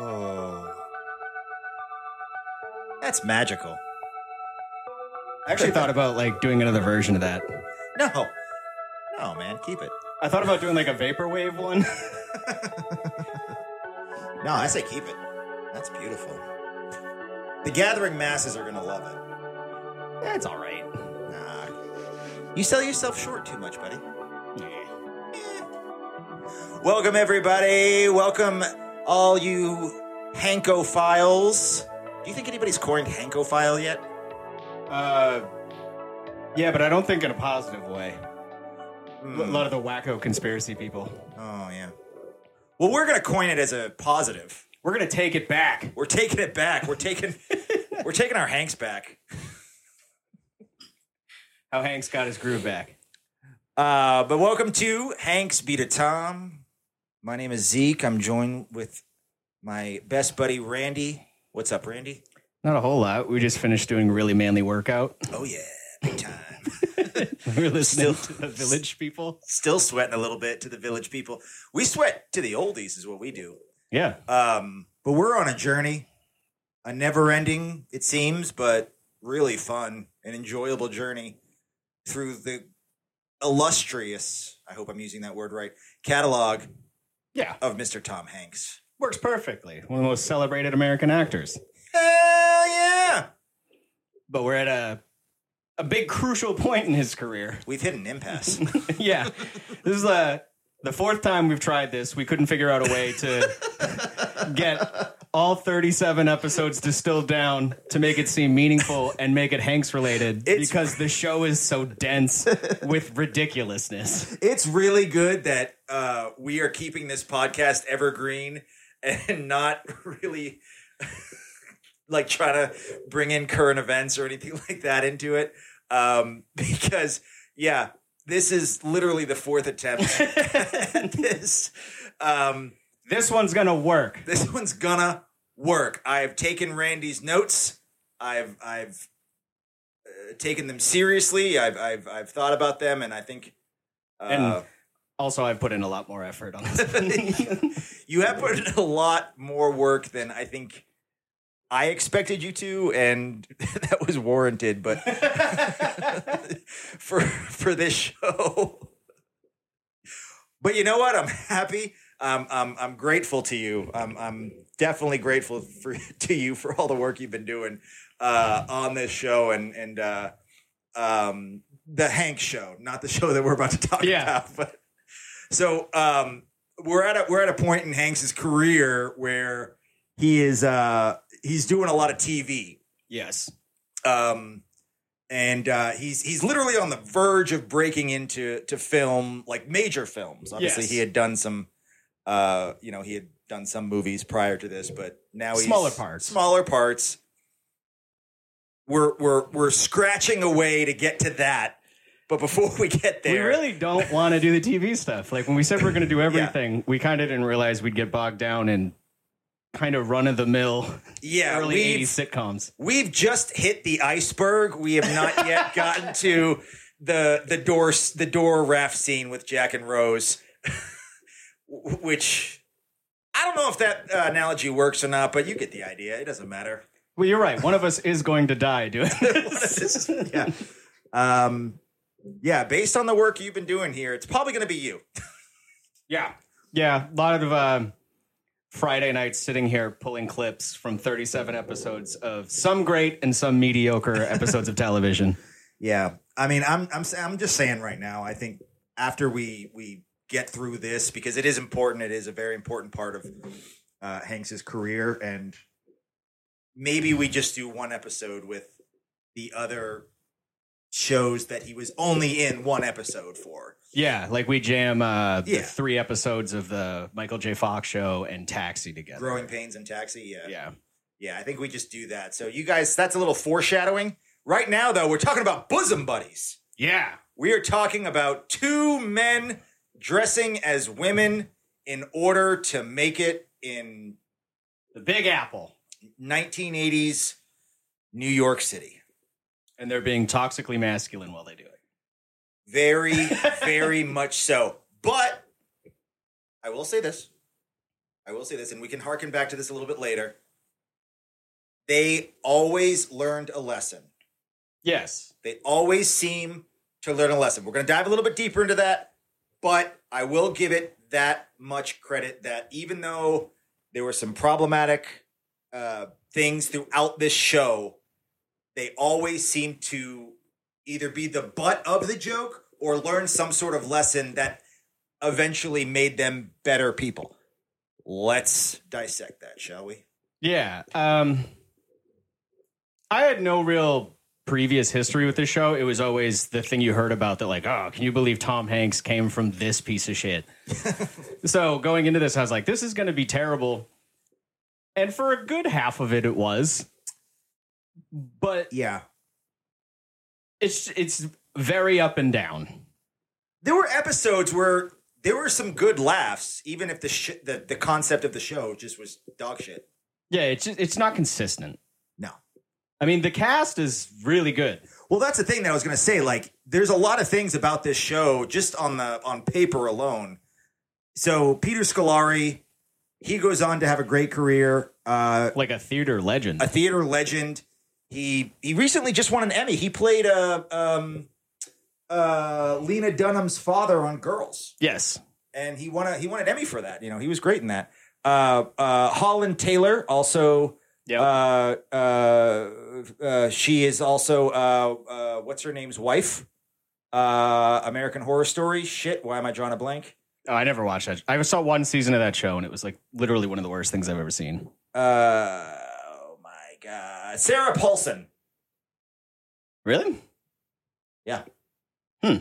Oh. That's magical. I actually thought about like doing another version of that. No. No, man, keep it. I thought about doing like a vaporwave one. No, I say keep it. That's beautiful. The gathering masses are going to love it. That's all right. Nah. You sell yourself short too much, buddy. Welcome, everybody. Welcome, all you Hankophiles. Do you think anybody's coined Hankophile yet? Uh, yeah, but I don't think in a positive way. A Hmm. lot of the wacko conspiracy people. Oh, yeah. Well, we're going to coin it as a positive. We're gonna take it back. We're taking it back. We're taking we're taking our Hanks back. How Hank's got his groove back. Uh, but welcome to Hanks Beat a Tom. My name is Zeke. I'm joined with my best buddy Randy. What's up, Randy? Not a whole lot. We just finished doing a really manly workout. Oh yeah, big time. we are listening Still- to the village people. Still sweating a little bit to the village people. We sweat to the oldies, is what we do. Yeah. Um, but we're on a journey, a never-ending, it seems, but really fun and enjoyable journey through the illustrious. I hope I'm using that word right. Catalog Yeah. of Mr. Tom Hanks. Works perfectly. One of the most celebrated American actors. Hell yeah! But we're at a a big crucial point in his career. We've hit an impasse. yeah. This is uh, the fourth time we've tried this. We couldn't figure out a way to get all 37 episodes distilled down to make it seem meaningful and make it Hanks related It's- because the show is so dense with ridiculousness. it's really good that uh, we are keeping this podcast evergreen and not really like trying to bring in current events or anything like that into it. Um, because, yeah, this is literally the fourth attempt at this. Um, This one's gonna work. this one's gonna work. I've taken Randy's notes. I've I've uh, taken them seriously. I've I've I've thought about them, and I think. Uh, And- Also, I've put in a lot more effort on this. you have put in a lot more work than I think I expected you to, and that was warranted. But for for this show, but you know what? I'm happy. Um, I'm I'm grateful to you. I'm I'm definitely grateful for to you for all the work you've been doing uh, on this show and and uh, um, the Hank show, not the show that we're about to talk Yeah. about, but. So um, we're at a we're at a point in Hanks's career where he is uh, he's doing a lot of TV, yes. um, and uh, he's he's literally on the verge of breaking into to film like major films. Obviously, Yes. he had done some, uh, you know, he had done some movies prior to this, but now he's Smaller parts. Smaller parts. We're we're we're scratching away to get to that, but before we get there, We really don't want to do the TV stuff. Like when we said we're going to do everything, we kind of didn't realize we'd get bogged down in kind of run of the mill yeah, early we've- 80s sitcoms. We've just hit the iceberg. We have not yet gotten to the the door the door raft scene with Jack and Rose, which I don't know if that uh, analogy works or not, but you get the idea. It doesn't matter. Well, you're right. One of us is going to die doing this. This is- yeah, um, yeah. Based on the work you've been doing here, it's probably going to be you. yeah. Yeah. A lot of um, Friday nights sitting here pulling clips from 37 episodes of some great and some mediocre episodes of television. Yeah, I mean, I'm I'm I'm just saying right now. I think after we we get through this because it is important. It is a very important part of uh, Hanks's career, and maybe we just do one episode with the other shows that he was only in one episode for. Yeah. Like we jam uh, the Yeah. three episodes of the Michael J. Fox show and Taxi together. Growing Pains and Taxi. Yeah. Yeah. Yeah, I think we just do that. So you guys, that's a little foreshadowing. Right now, though, we're talking about bosom buddies. Yeah. We are talking about two men dressing as women in order to make it in The Big Apple. 1980s New York City. And they're being toxically masculine while they do it. Very, very much so. But I will say this I will say this, and we can harken back to this a little bit later. They always learned a lesson. Yes. They always seem to learn a lesson. We're going to dive a little bit deeper into that, but I will give it that much credit that even though there were some problematic uh, things throughout this show, they always seem to either be the butt of the joke or learn some sort of lesson that eventually made them better people. Let's dissect that, shall we? Yeah. Um, I had no real previous history with this show. It was always the thing you heard about that, like, oh, can you believe Tom Hanks came from this piece of shit? so going into this, I was like, this is going to be terrible. And for a good half of it, it was. But Yeah. it's it's very up and down. There were episodes where there were some good laughs, even if the sh- the, the concept of the show just was dog shit. Yeah, it's just, it's not consistent. No. I mean, the cast is really good. Well, that's the thing that I was going to say. Like, there's a lot of things about this show just on the on paper alone. So Peter Scolari, he goes on to have a great career, uh, Like a theater legend. a theater legend. He he recently just won an Emmy. He played uh, um, uh, Lena Dunham's father on Girls, yes. and he won a he won an Emmy for that. You know, he was great in that. Uh, uh, Holland Taylor also Yep. uh, uh, uh, she is also uh, uh, what's her name's wife? Uh, American Horror Story. Shit, why am I drawing a blank? Oh, I never watched that. I saw one season of that show, and it was like literally one of the worst things I've ever seen. Uh, god, Sarah Paulson. Really? Yeah. Hmm.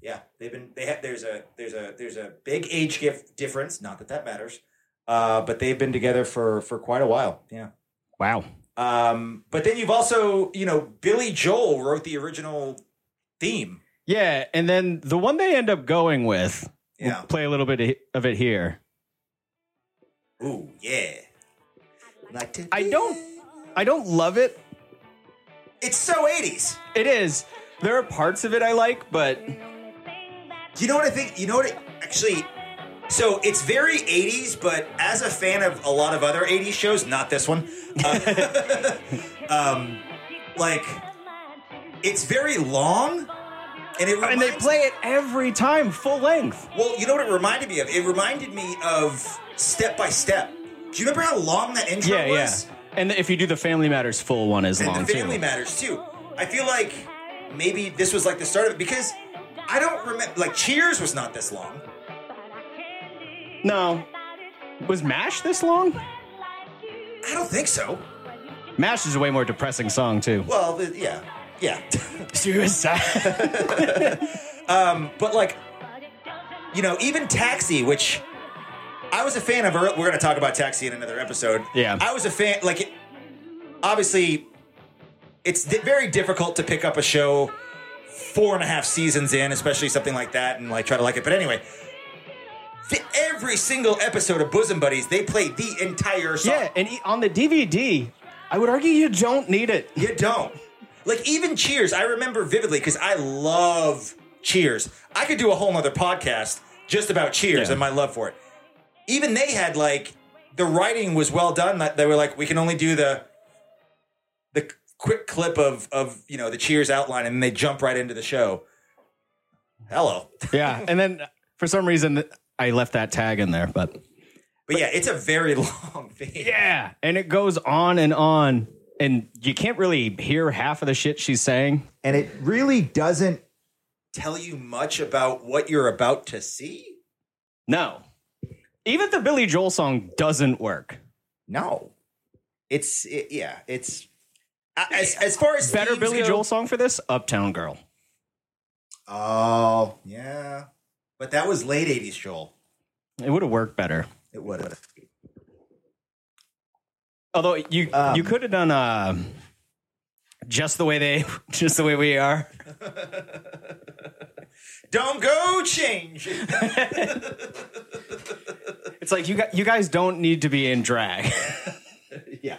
Yeah, they've been. They have. There's a. There's a. There's a big age gift difference. Not that that matters. Uh, but they've been together for for quite a while. Yeah. Wow. Um, but then you've also, you know, Billy Joel wrote the original theme. Yeah, and then the one they end up going with. we'll Yeah. play a little bit of it here. Ooh, yeah. Like I don't. I don't love it. It's so 80s. It is. There are parts of it I like, but You know what I think? You know what? It, actually, so it's very 80s, but as a fan of a lot of other 80s shows, not this one, uh, um, like it's very long, and it and they play it every time full length. Well, you know what it reminded me of? It reminded me of Step by Step. Do you remember how long that intro was? Yeah, yeah. And if you do the Family Matters full one is long the Family too. Matters too. I feel like maybe this was like the start of it because I don't remember. Like Cheers was not this long. No. Was MASH this long? I don't think so. MASH is a way more depressing song too. Well, the, yeah, yeah. Suicide. um, but like, you know, even Taxi, which I was a fan of. We're going to talk about Taxi in another episode. Yeah. I was a fan. Like, it, obviously, it's di- very difficult to pick up a show four and a half seasons in, especially something like that, and like try to like it. But anyway, the, every single episode of Bosom Buddies, they play the entire song. yeah, and e- on the DVD, I would argue you don't need it. You don't. Like even Cheers, I remember vividly because I love Cheers. I could do a whole nother podcast just about Cheers Yeah. and my love for it. Even they had like the writing was well done. They were like, we can only do the the quick clip of of you know the Cheers outline, and then they jump right into the show. Hello, Yeah, and then uh, for some reason I left that tag in there, but but yeah, it's a very long thing. yeah, and it goes on and on, and you can't really hear half of the shit she's saying. and it really doesn't tell you much about what you're about to see. No, even the Billy Joel song doesn't work. No, it's it, yeah, it's as as far as Better Billy go- Joel song for this? Uptown Girl. Oh yeah, but that was late '80s Joel. It would have worked better. It would have. Although you Um, you could have done uh, just the way they just the way we are. Don't go change. It's like you got, you guys don't need to be in drag. yeah.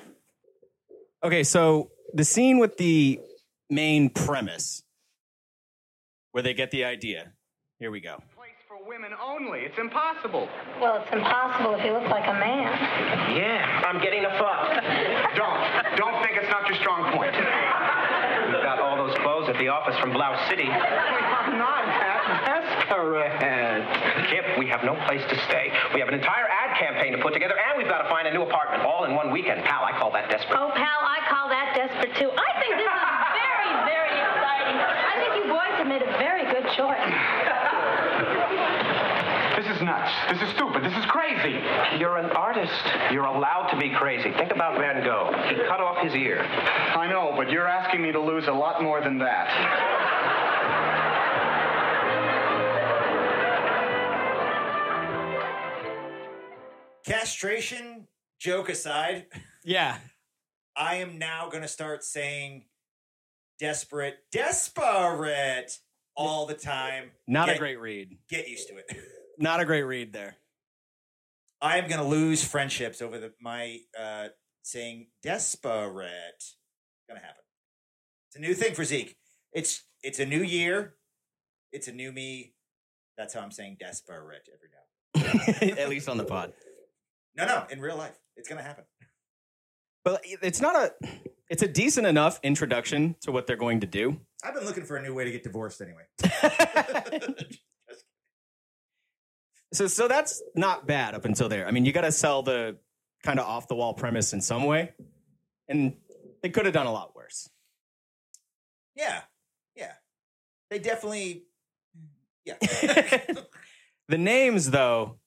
okay, so the scene with the main premise where they get the idea. Here we go. place for women only. It's impossible. Well, it's impossible if you look like a man. Yeah, I'm getting a fuck. Don't. Don't think it's not your strong point. We've got all those clothes at the office from Blouse City. I'm not at Kip, we have no place to stay. We have an entire ad campaign to put together, and we've got to find a new apartment all in one weekend. Pal, I call that desperate. Oh, pal, I call that desperate too. I think this is very, very exciting. I think you boys have made a very good choice. This is nuts. This is stupid. This is crazy. You're an artist. You're allowed to be crazy. Think about Van Gogh. He cut off his ear. I know, but you're asking me to lose a lot more than that. Castration joke aside, Yeah. I am now going to start saying desperate, desperate all the time. Not Get- a great read. Get used to it. Not a great read there. I am going to lose friendships over the my uh, saying desperate. Going to happen. It's a new thing for Zeke. It's it's a new year. It's a new me. That's how I'm saying desperate every now. At least on the pod. No, no, in real life, it's going to happen. But it's not a it's a decent enough introduction to what they're going to do. I've been looking for a new way to get divorced anyway. so so that's not bad up until there. I mean, you got to sell the kind of off the wall premise in some way. And they could have done a lot worse. Yeah, yeah. They definitely. Yeah. the names though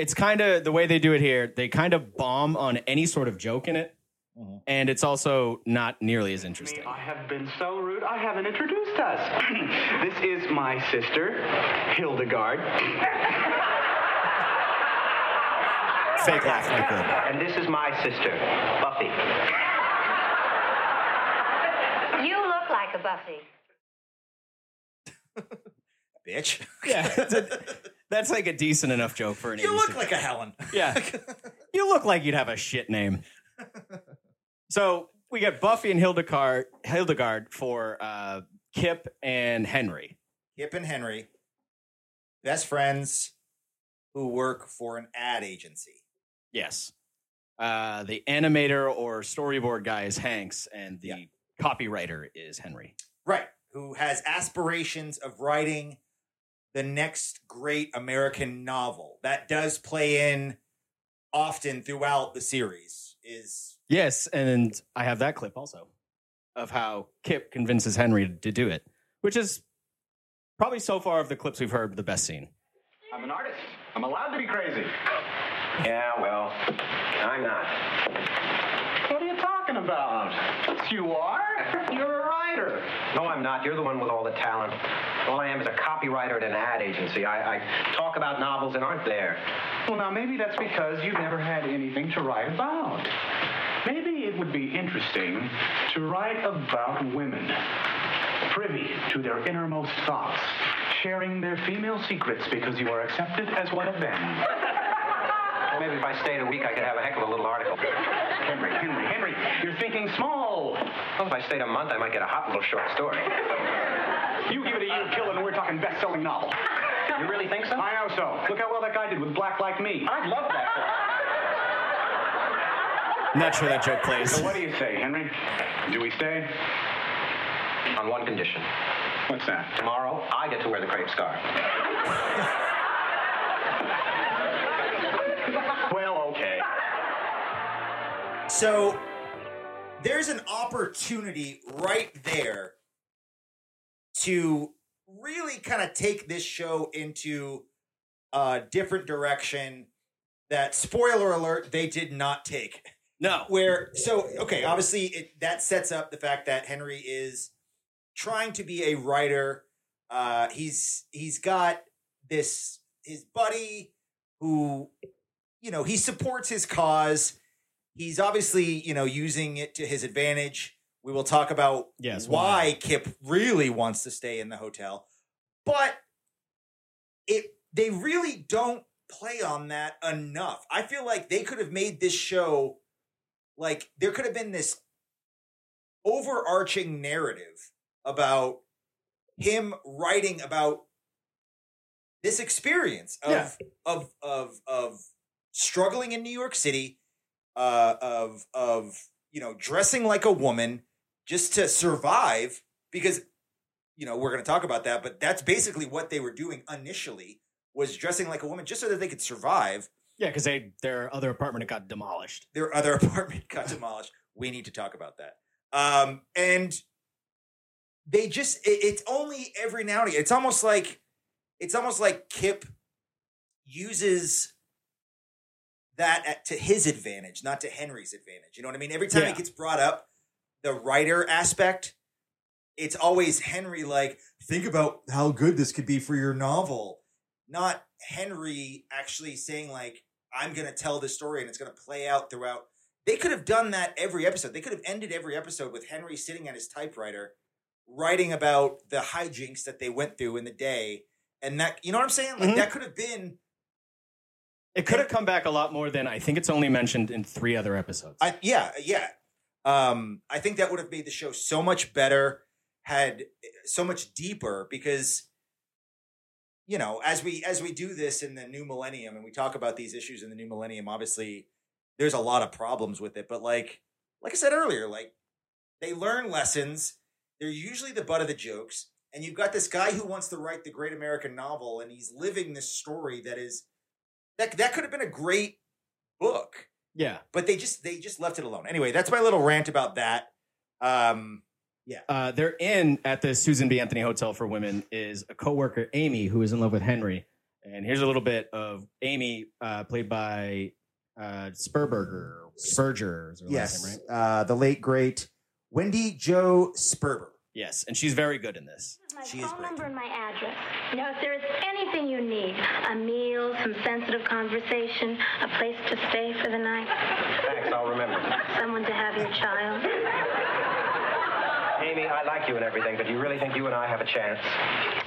it's kind of the way they do it here they kind of bomb on any sort of joke in it Mhm. and it's also not nearly as interesting I have been so rude. I haven't introduced us. this is my sister, Hildegard. fake laugh like that And this is my sister, Buffy. You look like a Buffy. Bitch. yeah it's a- that's like a decent enough joke for an You 86. look like a Helen. Yeah. you look like you'd have a shit name so we got buffy and hildegard hildegard for uh, kip and henry Kip and Henry, best friends who work for an ad agency. yes uh, the animator or storyboard guy is hanks and the Yeah. copywriter is henry Right. Who has aspirations of writing the next great American novel. That does play in often throughout the series. Is Yes, and I have that clip also of how Kip convinces Henry to do it, which is probably so far of the clips we've heard the best scene. I'm an artist. I'm allowed to be crazy. Yeah, well, I'm not. What are you talking about? You are? You're a writer. No, I'm not. You're the one with all the talent. All I am is a copywriter at an ad agency. I, I talk about novels that aren't there. Well, now maybe that's because you've never had anything to write about. Maybe it would be interesting to write about women, privy to their innermost thoughts, sharing their female secrets because you are accepted as one of them. Well, maybe if I stayed a week, I could have a heck of a little article. Henry, Henry, Henry, you're thinking small. Well, if I stayed a month, I might get a hot little short story. You give it a year, kill it, and we're talking best-selling novel. You really think so? I know so. Look how well that guy did with Black Like Me. I'd love that. Not sure that joke plays. So what do you say, Henry? Do we stay? On one condition. What's that? Tomorrow, I get to wear the crepe scarf. so there's an opportunity right there to really kind of take this show into a different direction that spoiler alert they did not take. No. where so okay obviously it, that sets up the fact that henry is trying to be a writer. Uh he's he's got this his buddy who you know he supports his cause he's obviously you know using it to his advantage. We will talk about Yes, why kip really wants to stay in the hotel but it they really don't play on that enough. I feel like they could have made this show like there could have been this overarching narrative about him writing about this experience of Yeah. of of of struggling in New York City, uh, of of you know dressing like a woman just to survive because you know we're going to talk about that, but that's basically what they were doing initially was dressing like a woman just so that they could survive. Yeah, because they their other apartment got demolished. Their other apartment got demolished. We need to talk about that. Um, and they just it, it's only every now and again. It's almost like it's almost like Kip uses that at, to his advantage, not to Henry's advantage. You know what I mean? Every time Yeah. it gets brought up, the writer aspect, it's always Henry like, think about how good this could be for your novel. Not Henry actually saying like, I'm gonna tell this story and it's gonna play out throughout. They could have done that every episode. They could have ended every episode with Henry sitting at his typewriter, writing about the hijinks that they went through in the day. And that you know what I'm saying? Like Mhm. that could have been It could have come back a lot more than I think it's only mentioned in three other episodes. I yeah, yeah. Um, I think that would have made the show so much better, had so much deeper because you know, as we as we do this in the new millennium and we talk about these issues in the new millennium, obviously there's a lot of problems with it, but like like I said earlier, like they learn lessons, they're usually the butt of the jokes, and you've got this guy who wants to write the great American novel and he's living this story that is that that could have been a great book yeah. but they just they just left it alone. Anyway, that's my little rant about that. Um, yeah. Uh, they're in at the Susan B. Anthony Hotel for Women is a coworker, Amy, who is in love with Henry. And here's a little bit of Amy, uh, played by uh, Spurberger, Spurger last name, right? uh, the late great Wendy Jo Sperber. Yes, and she's very good in this. My She phone number and my address. You know, if there is anything you need, a meal, some sensitive conversation, a place to stay for the night, Thanks, I'll remember. someone to have your child. Amy, I like you and everything, but do you really think you and I have a chance?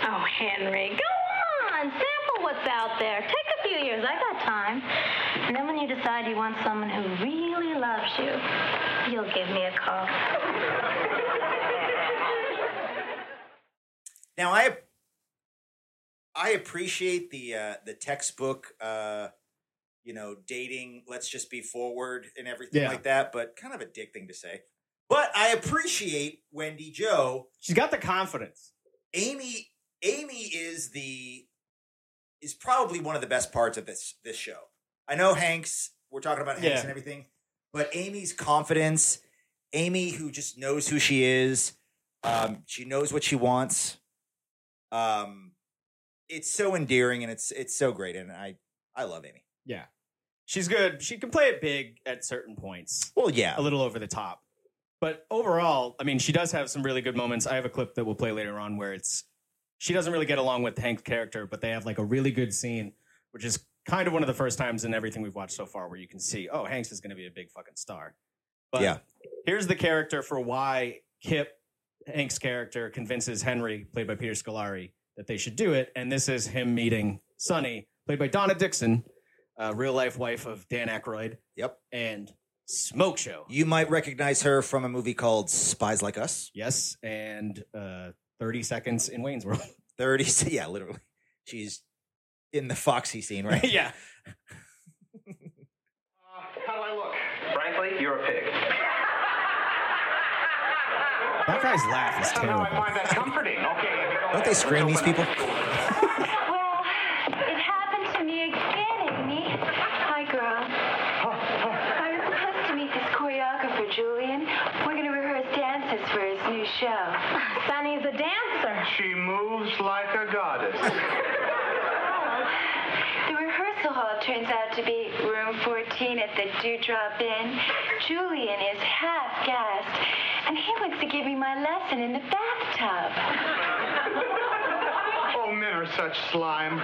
Oh, Henry, go on. Sample what's out there. Take a few years. I got time. And then when you decide you want someone who really loves you, you'll give me a call. Now I I appreciate the uh, the textbook, uh, you know, dating. Let's just be forward and everything Yeah. like that. But kind of a dick thing to say. But I appreciate Wendy Jo She's got the confidence. Amy Amy is the is probably one of the best parts of this this show. I know Hanks, we're talking about Hanks Yeah. and everything, but Amy's confidence, Amy who just knows who she is, um, she knows what she wants. Um it's so endearing and it's it's so great and I I love Amy. Yeah. She's good. She can play it big at certain points, Well, yeah. a little over the top. But overall, I mean, she does have some really good moments. I have a clip that we'll play later on where it's she doesn't really get along with Hank's character, but they have like a really good scene, which is kind of one of the first times in everything we've watched so far where you can see, oh, Hanks is going to be a big fucking star. But Yeah. here's the character for why Kip, Hank's character, convinces Henry, played by Peter Scolari, that they should do it. And this is him meeting Sonny, played by Donna Dixon, uh, real life wife of Dan Aykroyd, Yep. and Smoke Show. You might recognize her from a movie called Spies Like Us. Yes, and uh, 30 seconds in Wayne's World. 30 yeah, literally. She's in the Foxy scene, right? yeah. How do I look? Frankly, you're a pig. That guy's laugh is Somehow I terrible. find that comforting. Okay. Don't ahead. they screen these people? Well, it happened to me again, Amy. Hi, girl. I was supposed to meet this choreographer, Julian. We're going to rehearse dances for his new show. Sonny's a dancer. She moves like a goddess. The rehearsal hall turns out to be room 14 at the Dewdrop Inn. Julian is half gassed, and he wants to give me my lesson in the bathtub. Oh, men are such slime.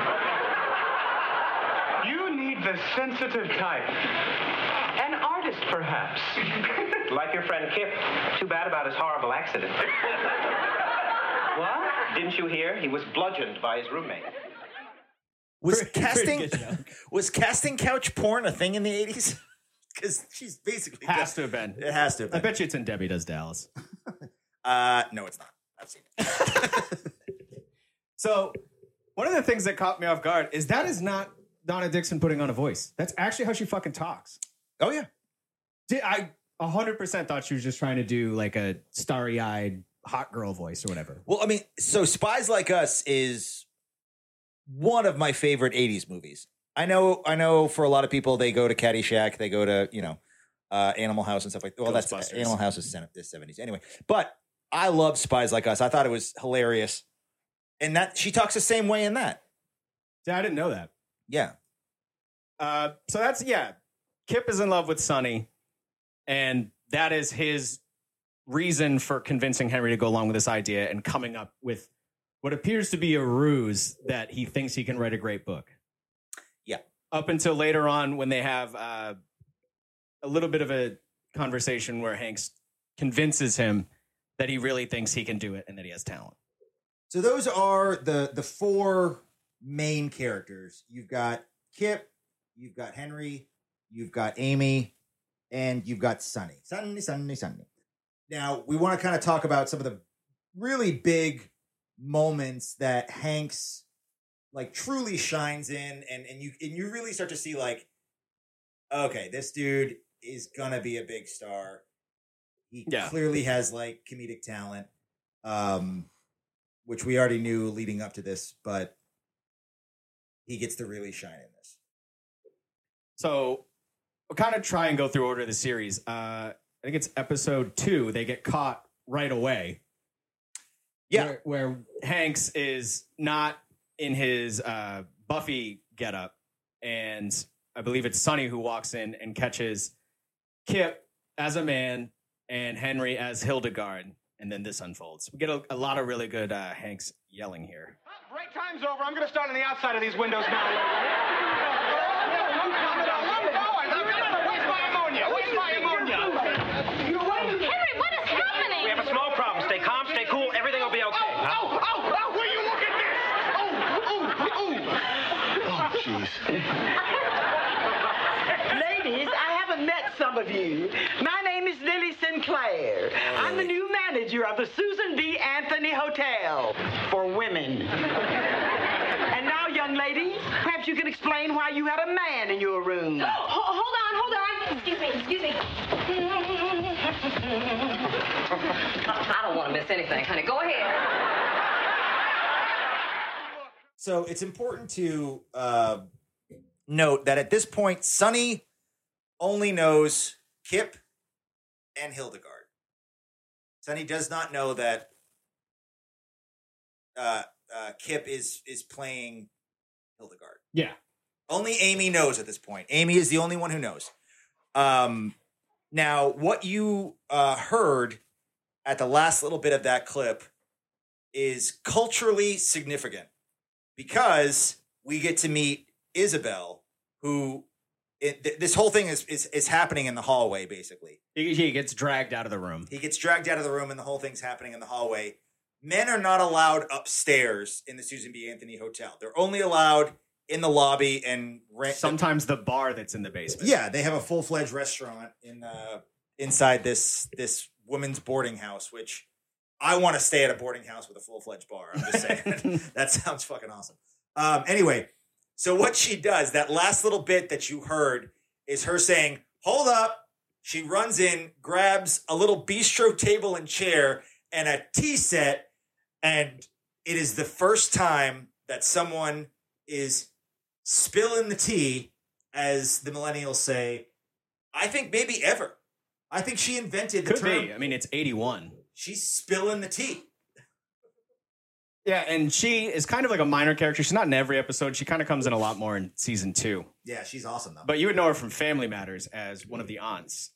You need the sensitive type. An artist, perhaps. Like your friend Kip. Too bad about his horrible accident. what? Didn't you hear? He was bludgeoned by his roommate. Was Pretty- pretty casting good joke. was casting couch porn a thing in the eighties? Because she's basically Has to have been. It has to. Have I bet you it's in Debbie Does Dallas. Uh, no, it's not. I've seen it. So One of the things that caught me off guard is that is not Donna Dixon putting on a voice. That's actually how she fucking talks. Oh yeah. Did I 100% thought she was just trying to do like a starry eyed hot girl voice or whatever. Well, I mean, so Spies Like Us is one of my favorite '80s movies. I know, I know. For a lot of people, they go to Caddyshack, they go to you know, uh, Animal House and stuff like. that. Well, that's. Animal House is the '70s anyway. But I love Spies Like Us. I thought it was hilarious, and that she talks the same way in that. Yeah, I didn't know that. Yeah, Uh, so that's yeah. Kip is in love with Sonny, and that is his reason for convincing Henry to go along with this idea and coming up with what appears to be a ruse that he thinks he can write a great book. Up until later on, when they have uh, a little bit of a conversation where Hanks convinces him that he really thinks he can do it and that he has talent. So those are the the four main characters. You've got Kip, you've got Henry, you've got Amy, and you've got Sonny. Sonny, Sonny, Sonny. Now we want to kind of talk about some of the really big moments that Hanks like truly shines in, and and you and you really start to see like, okay, this dude is gonna be a big star. He Yeah. clearly has like comedic talent. Um, which we already knew leading up to this, but he gets to really shine in this. So we'll kind of try and go through order of the series. Uh, I think it's episode two. They get caught right away. Yeah. Where, where Hanks is not in his uh, Buffy getup, and I believe it's Sonny who walks in and catches Kip as a man and Henry as Hildegard, and then this unfolds. We get a, a lot of really good uh, Hanks yelling here. Break time's over. I'm going to start on the outside of these windows now. Where's my ammonia? Where's my ammonia? Henry, what is happening? We have a small problem. Stay calm, stay cool. Everything will be okay. Oh, oh, oh, will you look at this? Oh, oh, oh. Oh, jeez. Ladies, I haven't met some of you. My name is Lily Sinclair. I'm the new manager of the Susan B. Anthony Hotel for women. And now, young ladies, perhaps you can explain why you had a man in your room. Ho- hold on, hold on. Excuse me, excuse me. I don't want to miss anything, honey. Go ahead. So it's important to uh, note that at this point, Sonny only knows Kip and Hildegard. Sonny does not know that uh, uh, Kip is is playing Hildegard. Yeah. Only Amy knows at this point. Amy is the only one who knows. Um, now, what you uh, heard at the last little bit of that clip is culturally significant because we get to meet Isabel, who it, th- this whole thing is, is is happening in the hallway. Basically, He, he gets dragged out of the room. he gets dragged out of the room, and the whole thing's happening in the hallway. Men are not allowed upstairs in the Susan B. Anthony Hotel. They're only allowed in the lobby and rent. Sometimes the bar that's in the basement. Yeah, they have a full fledged restaurant in uh, inside this this women's boarding house, which I want to stay at a boarding house with a full fledged bar. I'm just saying that sounds fucking awesome. Um, anyway, so what she does, that last little bit that you heard, is her saying, "Hold up." She runs in, grabs a little bistro table and chair and a tea set, and it is the first time that someone is spilling the tea, as the millennials say. I think maybe ever. I think she invented the Could term. be. I mean, it's 81. She's spilling the tea. Yeah, and she is kind of like a minor character. She's not in every episode. She kind of comes in a lot more in season two. Yeah, she's awesome though. But you would know her from Family Matters as one of the aunts.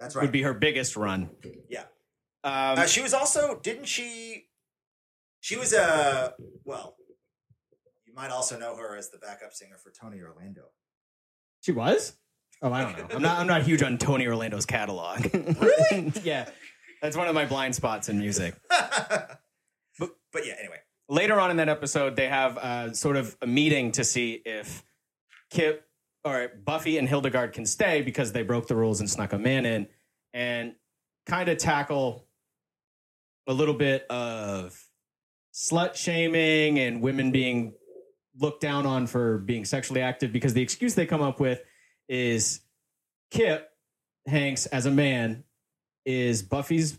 That's right. Would be her biggest run. yeah. Um, Uh, she was also, didn't she? She was a well. You might also know her as the backup singer for Tony Orlando. she was. Oh, I don't know. I'm not. I'm not huge on Tony Orlando's catalog. Really? yeah, that's one of my blind spots in music. but but yeah. Anyway, later on in that episode, they have sort of a meeting to see if Kip or Buffy and Hildegard can stay because they broke the rules and snuck a man in, and kind of tackle a little bit of slut shaming and women being looked down on for being sexually active because the excuse they come up with is Kip Hanks as a man is Buffy's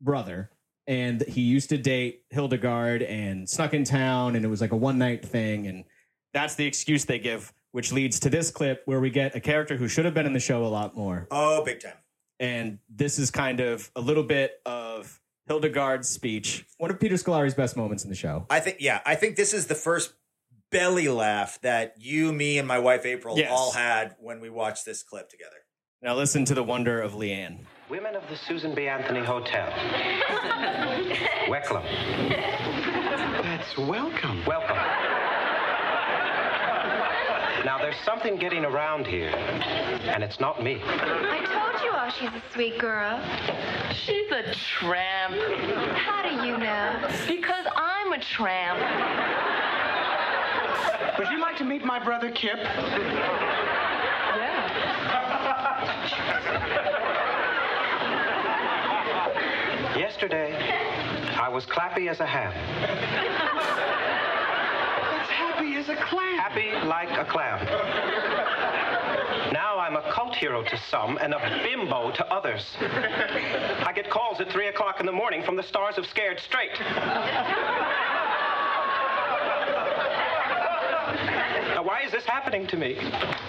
brother and he used to date Hildegard and snuck in town and it was like a one night thing and that's the excuse they give which leads to this clip where we get a character who should have been in the show a lot more Oh, big time. and this is kind of a little bit of Hildegard's speech one of Peter Scolari's best moments in the show I think yeah, I think this is the first belly laugh that you, me, and my wife April Yes. all had when we watched this clip together. now listen to the wonder of Leanne Women of the Susan B. Anthony Hotel. Welcome. That's welcome. Welcome. Now, there's something getting around here, and it's not me. I told you all she's a sweet girl. She's a tramp. How do you know? Because I'm a tramp. Would you like to meet my brother Kip? Yesterday, I was clappy as a ham. That's happy as a clam. Happy like a clam. Now I'm a cult hero to some and a bimbo to others. I get calls at 3 o'clock in the morning from the stars of Scared Straight. Why is this happening to me?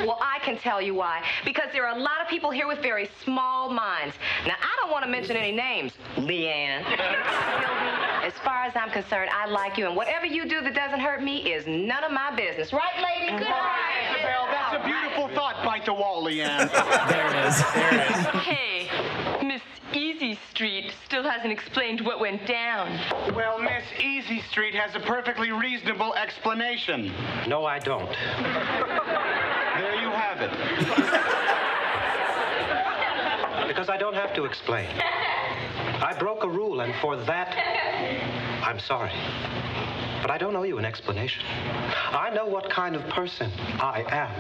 Well, I can tell you why. Because there are a lot of people here with very small minds. Now, I don't want to mention any names. Leanne. As far as I'm concerned, I like you, and whatever you do that doesn't hurt me is none of my business. Right, lady? Good Isabel, that's a beautiful thought. Bite the wall, Leanne. there it is there it is Hey, Miss Easy Street still hasn't explained what went down. well, Miss Easy Street has a perfectly reasonable explanation. No, I don't. There you have it. Because I don't have to explain. I broke a rule, and for that, I'm sorry. But I don't owe you an explanation. I know what kind of person I am.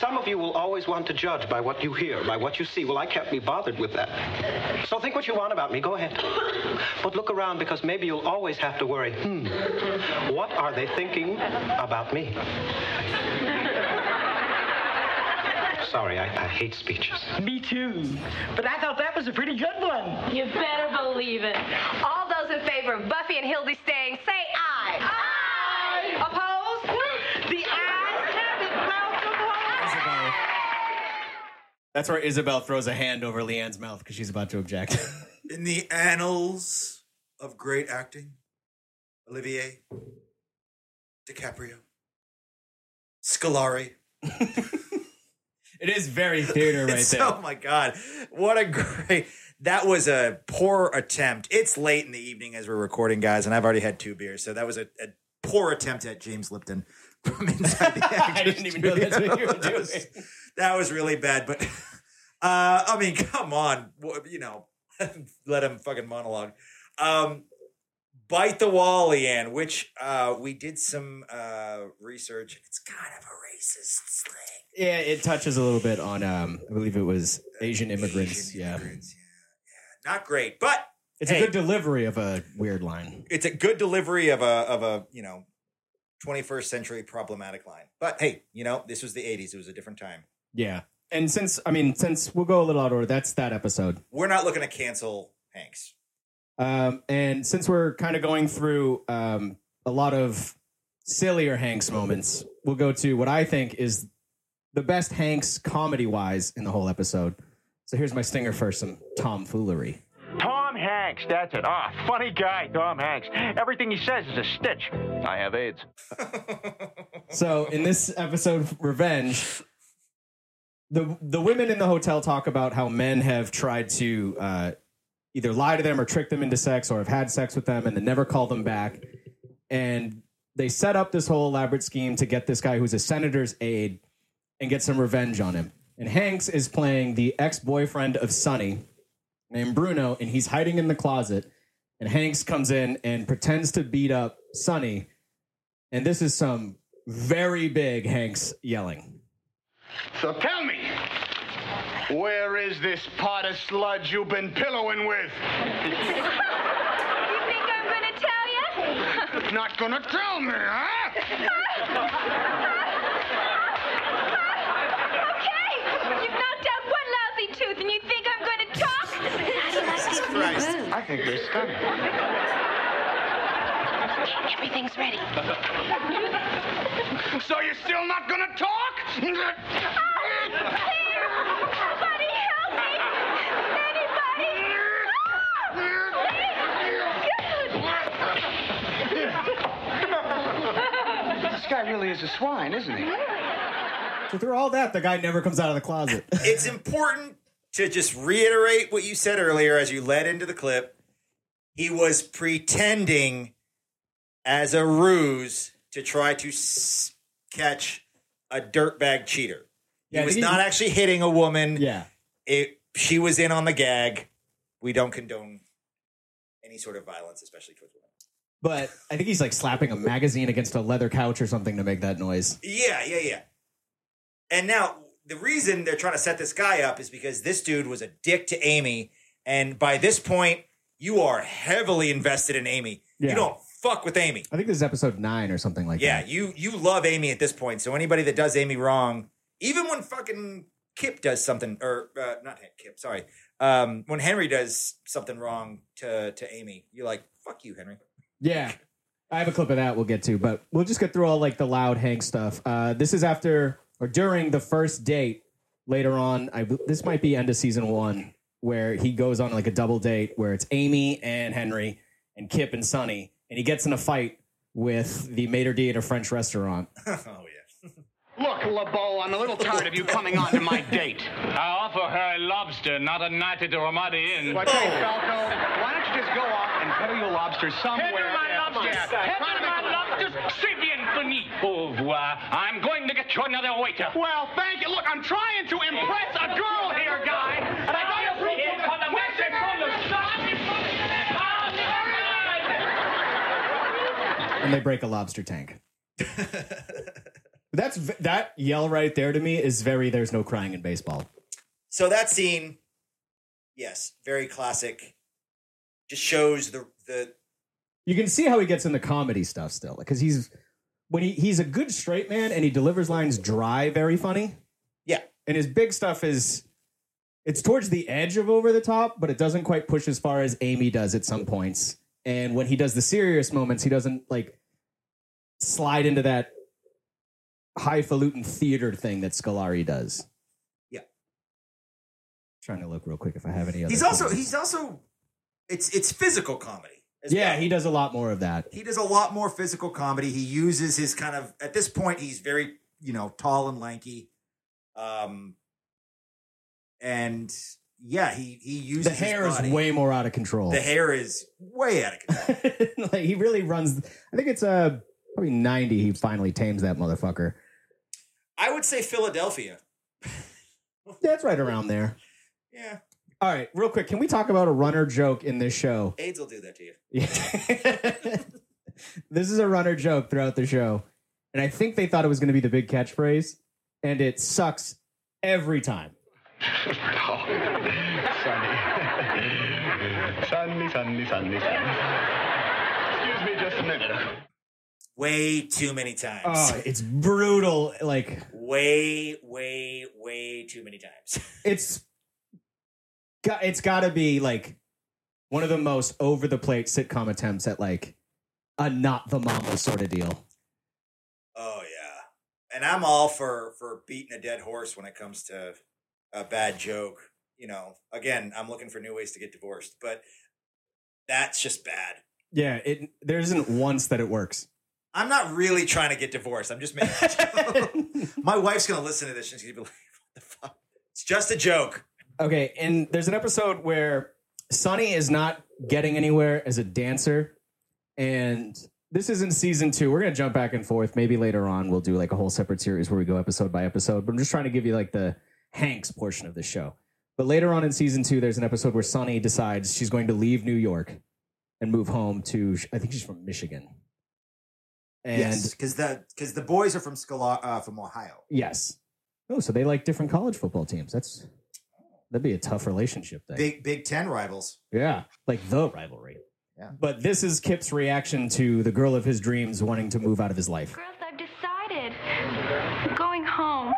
Some of you will always want to judge by what you hear, by what you see. Well, I can't be bothered with that. So think what you want about me. Go ahead. But look around because maybe you'll always have to worry. Hmm, what are they thinking about me? Sorry, I, I hate speeches. Me too. But I thought that was a pretty good one. You better believe it. All those in favor of Buffy and Hildy staying, say aye. Aye. Opposed? The ayes have it, Malcolm. That's where Isabel throws a hand over Leanne's mouth because she's about to object In the annals of great acting, Olivier, DiCaprio, Scolari. it is very theater right there Oh my god, what a great! That was a poor attempt. It's late in the evening as we're recording, guys, and I've already had two beers, so that was a, a poor attempt at James Lipton from inside the I didn't even know that's what you were Studio. That was- doing. That was really bad, but uh, I mean, come on, you know, let him fucking monologue. Um, Bite the wall, Leanne, which uh, we did some uh, research. It's kind of a racist slang. yeah it touches a little bit on um I believe it was Asian immigrants Asian yeah immigrants, yeah, yeah. Not great, but it's Hey. a good delivery of a weird line it's a good delivery of a of a you know 21st century problematic line. But hey, you know, this was the 80s. It was a different time. Yeah. And since I mean, since we'll go a little out of order, that's that episode. We're not looking to cancel Hanks. Um, and since we're kind of going through um, a lot of sillier Hanks moments, we'll go to what I think is the best Hanks comedy wise in the whole episode. So here's my stinger for some tomfoolery. Tom Hanks, that's it. Ah, funny guy, Tom Hanks. Everything he says is a stitch. I have AIDS. So in this episode, Revenge, the the women in the hotel talk about how men have tried to uh, either lie to them or trick them into sex or have had sex with them and then never call them back. And they set up this whole elaborate scheme to get this guy who's a senator's aide and get some revenge on him. And Hanks is playing the ex boyfriend of Sonny named Bruno, and he's hiding in the closet. And Hanks comes in and pretends to beat up Sonny. And this is some very big Hanks yelling. So tell me, where is this pot of sludge you've been pillowing with? You think I'm gonna tell you? Not gonna tell me, huh? Okay, you've knocked out one lousy tooth and you think I'm going to talk? How do you like these? I think they're stunning. Everything's ready. So you're still not gonna talk? Somebody help me! This guy really is a swine, isn't he? So through all that, the guy never comes out of the closet. it's important to just reiterate what you said earlier as you led into the clip. He was pretending as a ruse to try to s- catch a dirtbag cheater. Yeah, I he was think he- not actually hitting a woman. Yeah. It, she was in on the gag. We don't condone any sort of violence, especially towards women. But I think he's like slapping a magazine against a leather couch or something to make that noise. Yeah, yeah, yeah. And now the reason they're trying to set this guy up is because this dude was a dick to Amy, and by this point, you are heavily invested in Amy. Yeah. You don't fuck with Amy. I think this is episode nine or something like Yeah, that. Yeah, you you love Amy at this point. So anybody that does Amy wrong, even when fucking Kip does something, or uh, not Kip, sorry, um, when Henry does something wrong to to Amy, you're like, fuck you, Henry. Yeah. I have a clip of that we'll get to, but we'll just get through all like the loud Hank stuff. Uh, this is after or during the first date later on. I this might be end of season one where he goes on like a double date where it's Amy and Henry and Kip and Sonny, and he gets in a fight with the maitre d' at a French restaurant. oh yeah. Look, LeBeau, I'm a little tired of you coming on to my date. I offer her a lobster, not a night at the Ramada Inn. Well, hey, Falco, why don't you just go off and peddle your lobster somewhere Peddle my else? lobsters! Yeah, Peddle my a- lobsters! C'est bien fini! Au revoir. I'm going to get you another waiter. Well, thank you. Look, I'm trying to impress a girl here, guy. And I and they break a lobster tank. That's that yell right there to me is very there's no crying in baseball. So that scene, yes, very classic. Just shows the the You can see how he gets in the comedy stuff still because he's when he he's a good straight man and he delivers lines dry, very funny. Yeah. And his big stuff is it's towards the edge of over the top, but it doesn't quite push as far as Amy does at some points. And when he does the serious moments, he doesn't like slide into that highfalutin theater thing that Scolari does. Yeah. Trying to look real quick if I have any other. he's also things. he's also it's it's physical comedy. yeah, well. he does a lot more of that. he does a lot more physical comedy. He uses his kind of at this point he's very you know tall and lanky, um, and yeah he he uses The his hair is way more out of control. the hair is way out of control. like he really runs. I think it's uh, probably ninety. He finally tames that motherfucker. I would say Philadelphia. That's right around there. Yeah, All right, real quick, can we talk about a runner joke in this show? AIDS will do that to you. this is a runner joke throughout the show, and I think they thought it was going to be the big catchphrase, and it sucks every time. Sunny, sunny, sunny, sunny. Excuse me just a minute. Way too many times. Oh, it's brutal. Like way, way, way too many times. it's got it's got to be like one of the most over the plate sitcom attempts at like a not the mama sort of deal. Oh yeah, and I'm all for for beating a dead horse when it comes to a bad joke. You know, again, I'm looking for new ways to get divorced, but that's just bad. Yeah, it there isn't once that it works. I'm not really trying to get divorced. I'm just making. a. My wife's gonna listen to this and she's gonna be like, "What the fuck?" It's just a joke. Okay, and there's an episode where Sonny is not getting anywhere as a dancer, and this is in season two. We're gonna jump back and forth. Maybe later on we'll do like a whole separate series where we go episode by episode. But I'm just trying to give you like the Hanks portion of the show. But later on in season two, there's an episode where Sonny decides she's going to leave New York and move home to. I think she's from Michigan. And yes, because the because the boys are from Scholar, uh, from Ohio. yes. Oh, so they like different college football teams. That's that'd be a tough relationship thing. Big Big Ten rivals. Yeah, like the rivalry. Yeah. But this is Kip's reaction to the girl of his dreams wanting to move out of his life. Girls, I've decided. I'm going home.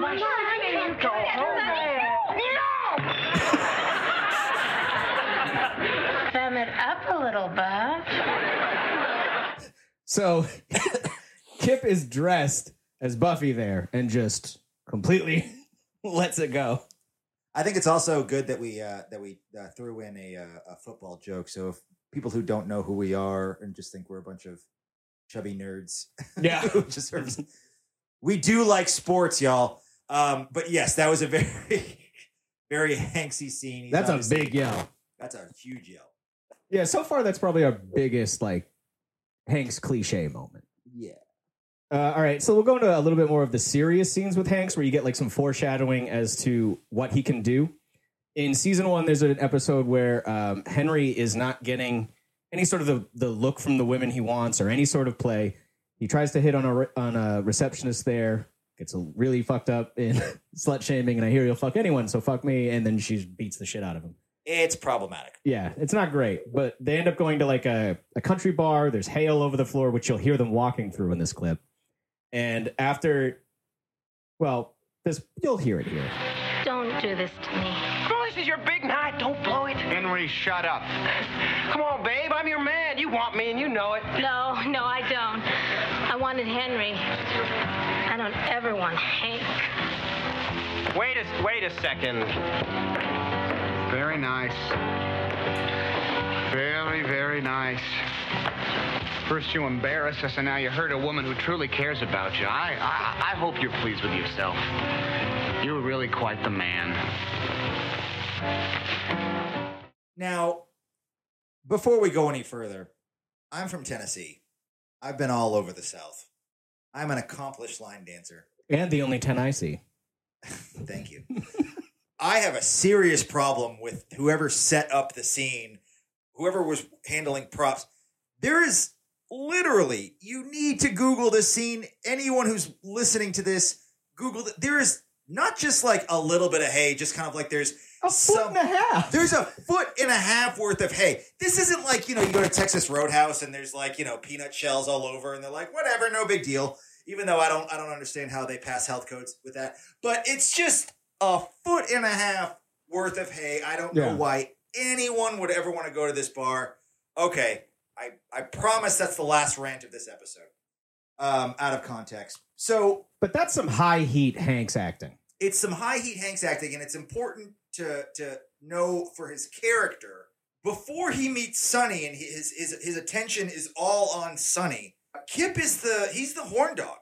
My son can't go home. A little, Buff. So Kip is dressed as Buffy there and just completely lets it go. I think it's also good that we uh, that we uh, threw in a, uh, a football joke. So if people who don't know who we are and just think we're a bunch of chubby nerds, Yeah. just sort of- we do like sports, y'all. Um, but yes, that was a very very hanksy scene. He's That's a big yell. That's a huge yell. Yeah, so far that's probably our biggest like Hank's cliche moment. Yeah. Uh, all right, so we'll go into a little bit more of the serious scenes with Hanks, where you get like some foreshadowing as to what he can do. In season one, there's an episode where um, Henry is not getting any sort of the, the look from the women he wants or any sort of play. He tries to hit on a on a receptionist there, gets a really fucked up in slut shaming, and I hear he'll fuck anyone, so fuck me, and then she beats the shit out of him. It's problematic. Yeah, it's not great, but they end up going to like a, a country bar. There's hay all over the floor, which you'll hear them walking through in this clip. And after, well, this you'll hear it here. Don't do this to me. Come this is your big night. Don't blow it. Henry, shut up. Come on, babe. I'm your man. You want me, and you know it. No, no, I don't. I wanted Henry. I don't ever want Hank. Wait a wait a second. Very nice. Very, very nice. First you embarrass us, and now you hurt a woman who truly cares about you. I, I, I hope you're pleased with yourself. You're really quite the man. Now, before we go any further, I'm from Tennessee. I've been all over the South. I'm an accomplished line dancer. And the only 10 I see. Thank you. I have a serious problem with whoever set up the scene, whoever was handling props. There is literally, you need to Google this scene. Anyone who's listening to this, Google it. There is not just like a little bit of hay, just kind of like there's a foot and a half. There's a foot and a half worth of hay. This isn't like, you know, you go to Texas Roadhouse and there's like, you know, peanut shells all over and they're like, whatever, no big deal. Even though I don't I don't understand how they pass health codes with that. But it's just a foot and a half worth of hay. I don't Yeah. know why anyone would ever want to go to this bar. Okay. I, I promise that's the last rant of this episode. Um, out of context. So But that's some high heat Hanks acting. it's some high heat Hanks acting, and it's important to to know for his character before he meets Sonny, and his his his attention is all on Sonny. Kip is the he's the horn dog.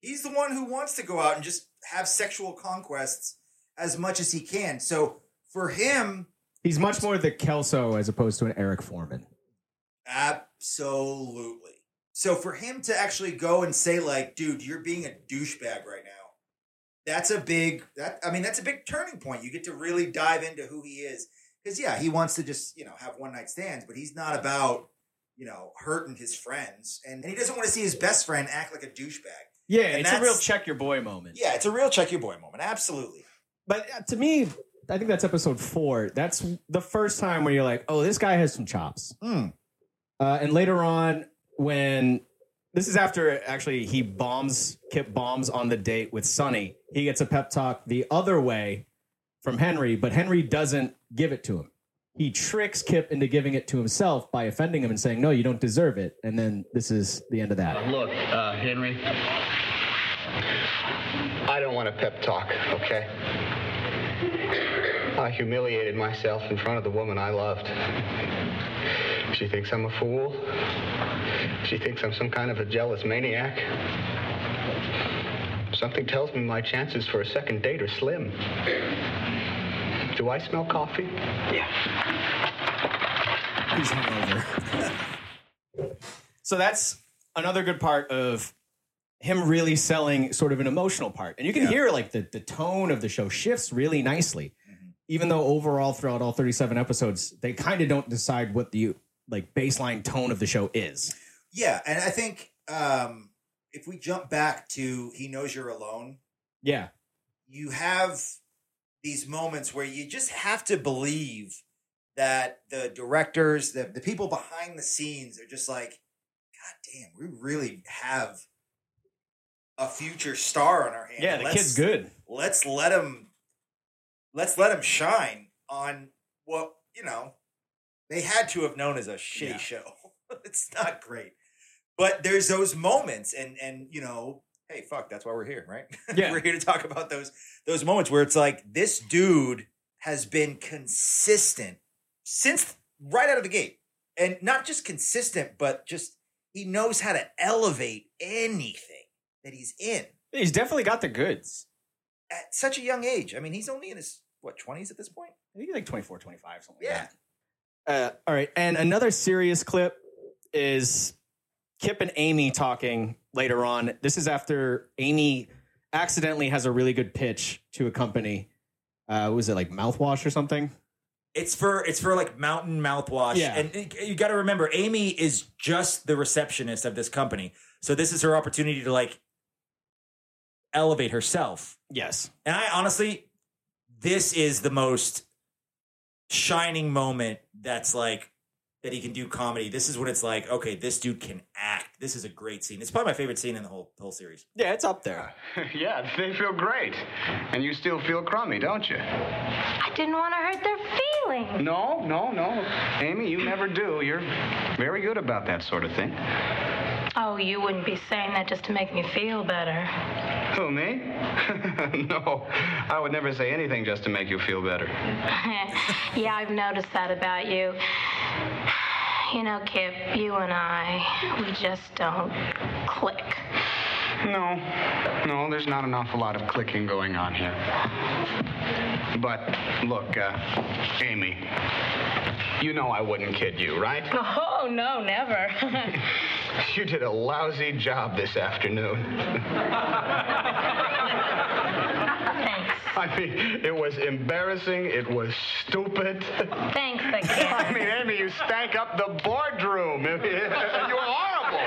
He's the one who wants to go out and just have sexual conquests as much as he can. So for him, He's much more the Kelso as opposed to an Eric Forman. Absolutely. So for him to actually go and say like, dude, you're being a douchebag right now. That's a big that I mean that's a big turning point. You get to really dive into who he is cuz yeah, he wants to just, you know, have one night stands, but he's not about, you know, hurting his friends and, and he doesn't want to see his best friend act like a douchebag. Yeah, And it's a real check your boy moment. Yeah, it's a real check your boy moment. Absolutely. But uh, to me, I think that's episode four. That's the first time where you're like, oh, this guy has some chops. Mm. Uh, and later on, when this is after actually he bombs, Kip bombs on the date with Sonny, he gets a pep talk the other way from Henry, but Henry doesn't give it to him. He tricks Kip into giving it to himself by offending him and saying, no, you don't deserve it. And then this is the end of that. Look, uh, Henry. I don't want a pep talk, okay? I humiliated myself in front of the woman I loved. She thinks I'm a fool. She thinks I'm some kind of a jealous maniac. Something tells me my chances for a second date are slim. Do I smell coffee? Yeah. He's hungover. so that's another good part of him really selling sort of an emotional part. And you can hear like the, the tone of the show shifts really nicely. Even though overall throughout all 37 episodes, they kind of don't decide what the like baseline tone of the show is. Yeah, and I think um if we jump back to he knows you're alone, Yeah. you have these moments where you just have to believe that the directors, the the people behind the scenes are just like, God damn, we really have a future star on our hands. Yeah, the Let's- kid's good. Let's let him. Let's let him shine on what you know. They had to have known as a shitty Yeah. show. it's not great, but there's those moments, and and you know, hey, fuck, that's why we're here, right? Yeah. we're here to talk about those those moments where it's like this dude has been consistent since right out of the gate, and not just consistent, but just he knows how to elevate anything that he's in He's definitely got the goods. at such a young age. I mean, he's only in his what twenties at this point. I think he's like 24, 25, something Yeah. like that. Uh, all right. And another serious clip is Kip and Amy talking later on. This is after Amy accidentally has a really good pitch to a company. Uh, was it like mouthwash or something? It's for it's for like mountain mouthwash. Yeah. And it- you got to remember, Amy is just the receptionist of this company, so this is her opportunity to like elevate herself. Yes. And I honestly, this is the most shining moment. That's like that he can do comedy. This is when it's like, okay, this dude can act. This is a great scene. It's probably my favorite scene in the whole the whole series. Yeah, it's up there. yeah, they feel great. And you still feel crummy, don't you? I didn't want to hurt their feelings. No, no, no. Amy, you never do. You're very good about that sort of thing. Oh, you wouldn't be saying that just to make me feel better. Who, me? no, I would never say anything just to make you feel better. yeah, I've noticed that about you. You know, Kip, you and I, we just don't click. No, no, there's not an awful lot of clicking going on here. But look, uh, Amy, you know I wouldn't kid you, right? Oh, no, never. You did a lousy job this afternoon. Thanks. I mean, it was embarrassing. It was stupid. Thanks again. I mean, Amy, you stank up the boardroom. you were horrible.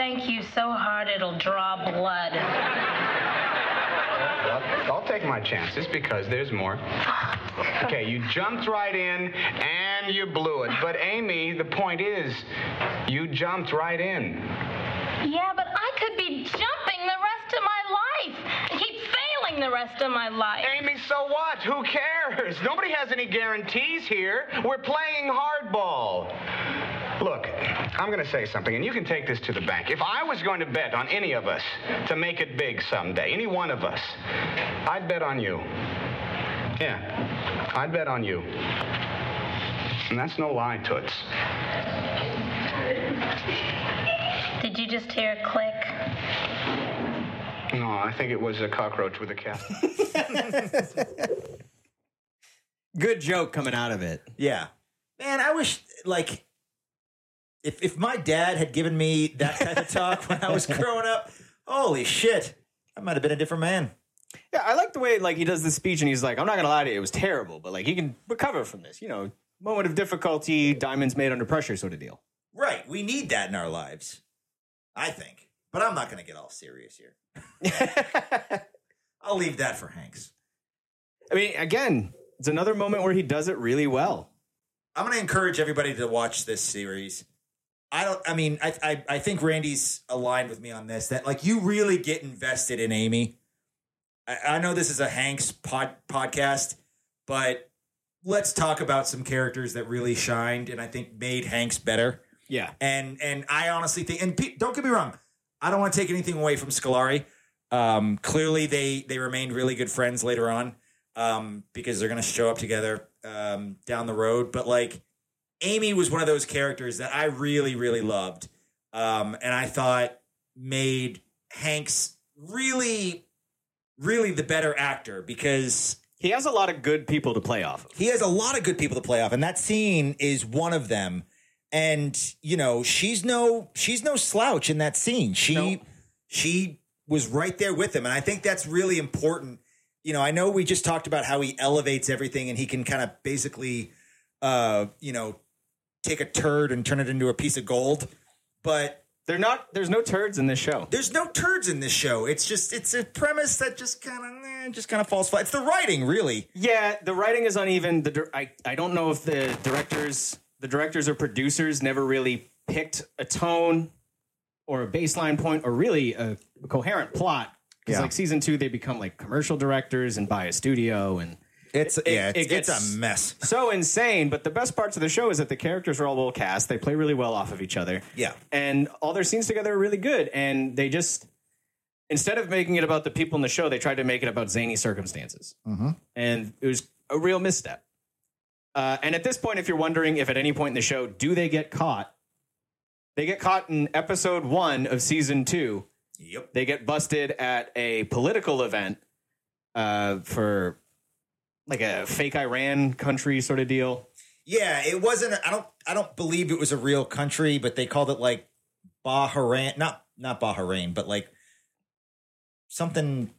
I'm going to thank you so hard it'll draw blood. Well, I'll take my chances because there's more. Okay, you jumped right in and you blew it. But Amy, the point is, you jumped right in. Yeah, but I could be jumping the rest of my life. and Keep failing the rest of my life. Amy, so what? Who cares? Nobody has any guarantees here. We're playing hardball. Look, I'm going to say something, and you can take this to the bank. If I was going to bet on any of us to make it big someday, any one of us, I'd bet on you. Yeah, I'd bet on you. And that's no lie, Toots. Did you just hear a click? No, I think it was a cockroach with a cap. Good joke coming out of it. Yeah, man, I wish like if if my dad had given me that kind of talk when I was growing up, holy shit, I might have been a different man. Yeah, I like the way like he does the speech and he's like, I'm not gonna lie to you, it was terrible, but like he can recover from this. You know, moment of difficulty, diamonds made under pressure sort of deal. Right, we need that in our lives. I think, but I'm not going to get all serious here. I'll leave that for Hanks. I mean, again, it's another moment where he does it really well. I'm going to encourage everybody to watch this series. I don't. I mean, I, I I think Randy's aligned with me on this. That like you really get invested in Amy. I, I know this is a Hanks pod, podcast, but let's talk about some characters that really shined and I think made Hanks better. Yeah. And and I honestly think, and pe- don't get me wrong, I don't want to take anything away from Scolari. Um, clearly, they they remained really good friends later on um, because they're going to show up together um, down the road. But like, Amy was one of those characters that I really really loved, um, and I thought made Hanks really really the better actor because he has a lot of good people to play off of. He has a lot of good people to play off, and that scene is one of them. And you know, she's no she's no slouch in that scene. She she was right there with him, and I think that's really important. You know, I know we just talked about how he elevates everything, and he can kind of basically, uh, you know, take a turd and turn it into a piece of gold. But They're not. There's no turds in this show. There's no turds in this show. It's just it's a premise that just kind of eh, just kind of falls flat. It's the writing, really. Yeah, the writing is uneven. The I I don't know if the directors, the directors or producers, never really picked a tone or a baseline point or really a, a coherent plot. Because Yeah. like season two, they become like commercial directors and buy a studio and. It's yeah, it's, it's a mess. so insane. But the best parts of the show is that the characters are all well cast. They play really well off of each other. Yeah. and all their scenes together are really good. And they just instead of making it about the people in the show, they tried to make it about zany circumstances, Mm-hmm. and it was a real misstep. Uh, and at this point, if you're wondering if at any point in the show do they get caught, they get caught in episode one of season two. Yep. They get busted at a political event uh, for like a fake Iran country sort of deal. Yeah, it wasn't. I don't. I don't believe it was a real country, but they called it like Bahrain. Not not Bahrain, but like something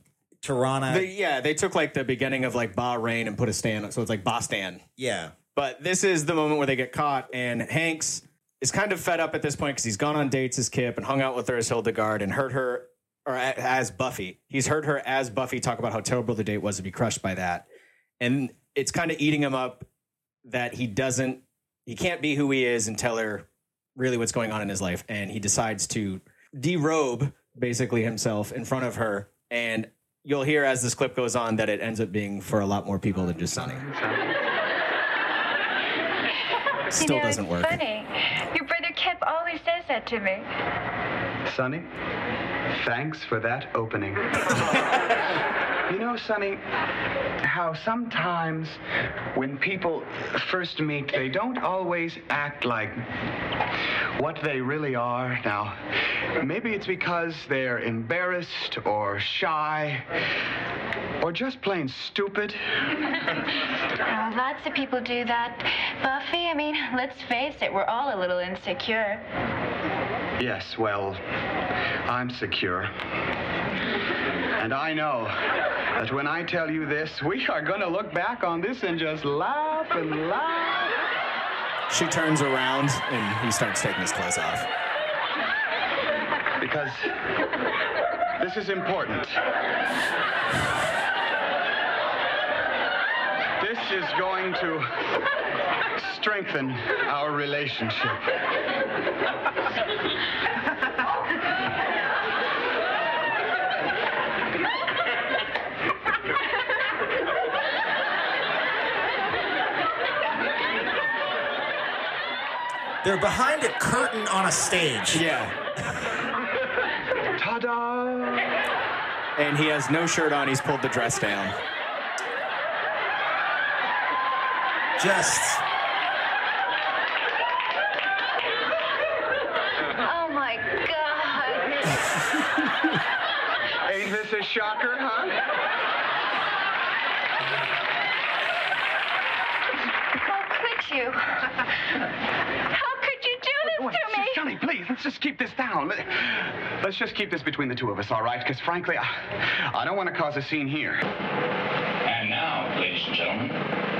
Tirana. They- yeah, they took like the beginning of like Bahrain and put a stand, on so it's like Bostan. yeah. But this is the moment where they get caught, and Hanks is kind of fed up at this point because he's gone on dates as Kip and hung out with her as Hildegard and heard her, or as Buffy. He's heard her as Buffy talk about how terrible the date was to be crushed by that. And it's kind of eating him up that he doesn't, he can't be who he is and tell her really what's going on in his life. And he decides to derobe basically himself in front of her. And you'll hear as this clip goes on that it ends up being for a lot more people than just Sonny. Still you know, doesn't it's work. Funny. Your brother Kip always says that to me. Sonny, thanks for that opening. you know, Sonny, how sometimes when people first meet, they don't always act like what they really are. Now, maybe it's because they're embarrassed or shy or just plain stupid. Oh, lots of people do that. Buffy, I mean, let's face it, we're all a little insecure. Yes, well, I'm secure. And I know that when I tell you this, we are going to look back on this and just laugh and laugh. She turns around and he starts taking his clothes off. Because this is important. This is going to strengthen our relationship. They're behind a curtain on a stage. Yeah. Ta-da! And he has no shirt on. He's pulled the dress down. Just Oh my God. Ain't this a shocker, huh? How could you? How could you do this Wait, to me? Johnny, please, let's just keep this down. Let- Let's just keep this between the two of us, all right? Because frankly, I, I don't want to cause a scene here. And now, ladies and gentlemen,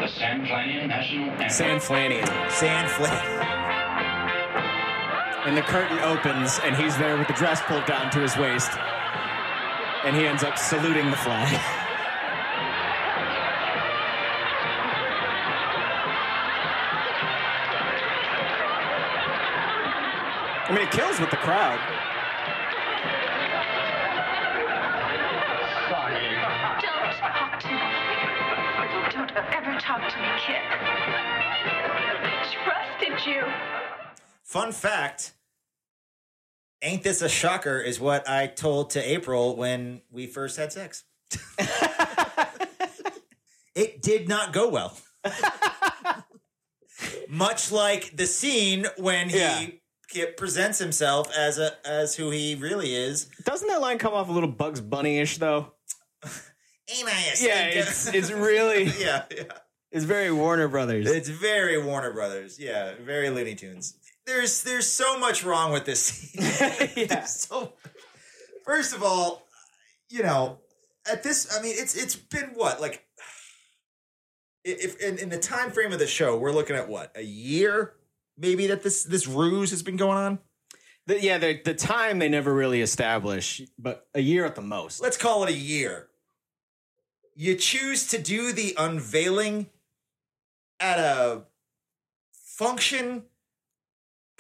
the San Flanian National Anthem. San Flanian. San Flanian. And the curtain opens and he's there with the dress pulled down to his waist. And he ends up saluting the flag. I mean, it kills with the crowd. Fun fact. Ain't this a shocker? Is what I told to April when we first had sex. it did not go well. Much like the scene when he Yeah. Presents himself as a as who he really is. Doesn't that line come off a little Bugs Bunny ish, though? Ain't I a Yeah, it's, it's really, yeah, yeah. it's very Warner Brothers. It's very Warner Brothers. Yeah, very Looney Tunes. There's there's so much wrong with this scene. There's so First of all, you know, at this I mean it's it's been what? Like if in, in the time frame of the show, we're looking at what? A year maybe that this this ruse has been going on? The, yeah, the, the time they never really establish, but a year at the most. Let's call it a year. You choose to do the unveiling at a function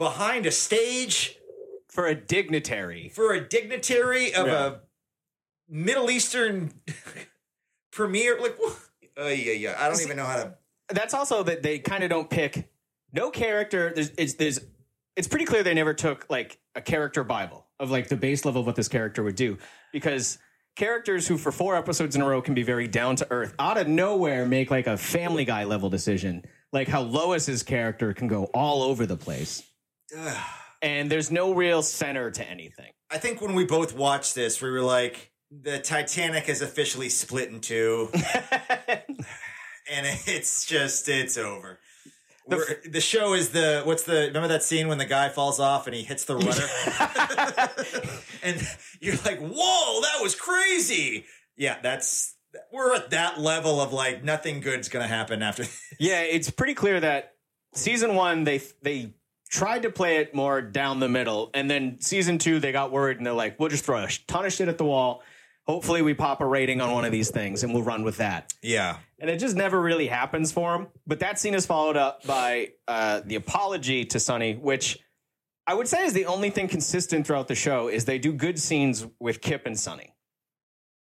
behind a stage for a dignitary. For a dignitary of Yeah. a Middle Eastern premiere. Like, uh, yeah, yeah. I don't See, even know how to. That's also that they kind of don't pick no character. There's it's there's it's pretty clear they never took like a character bible of like the base level of what this character would do because characters who for four episodes in a row can be very down to earth out of nowhere make like a family guy level decision like how lois's character can go all over the place and there's no real center to anything I think when we both watched this, we were like, the Titanic is officially split in two. and it's just, it's over. We're- The, show is the, what's the, remember that scene when the guy falls off and he hits the rudder? and you're like, whoa, that was crazy. Yeah, that's, we're at that level of like, nothing good's going to happen after. yeah it's pretty clear that season one they they tried to play it more down the middle and then season two they got worried and they're like we'll just throw a ton of shit at the wall. Hopefully we pop a rating on one of these things and we'll run with that. Yeah. and it just never really happens for him but that scene is followed up by uh, the apology to sonny which i would say is the only thing consistent throughout the show is they do good scenes with kip and sonny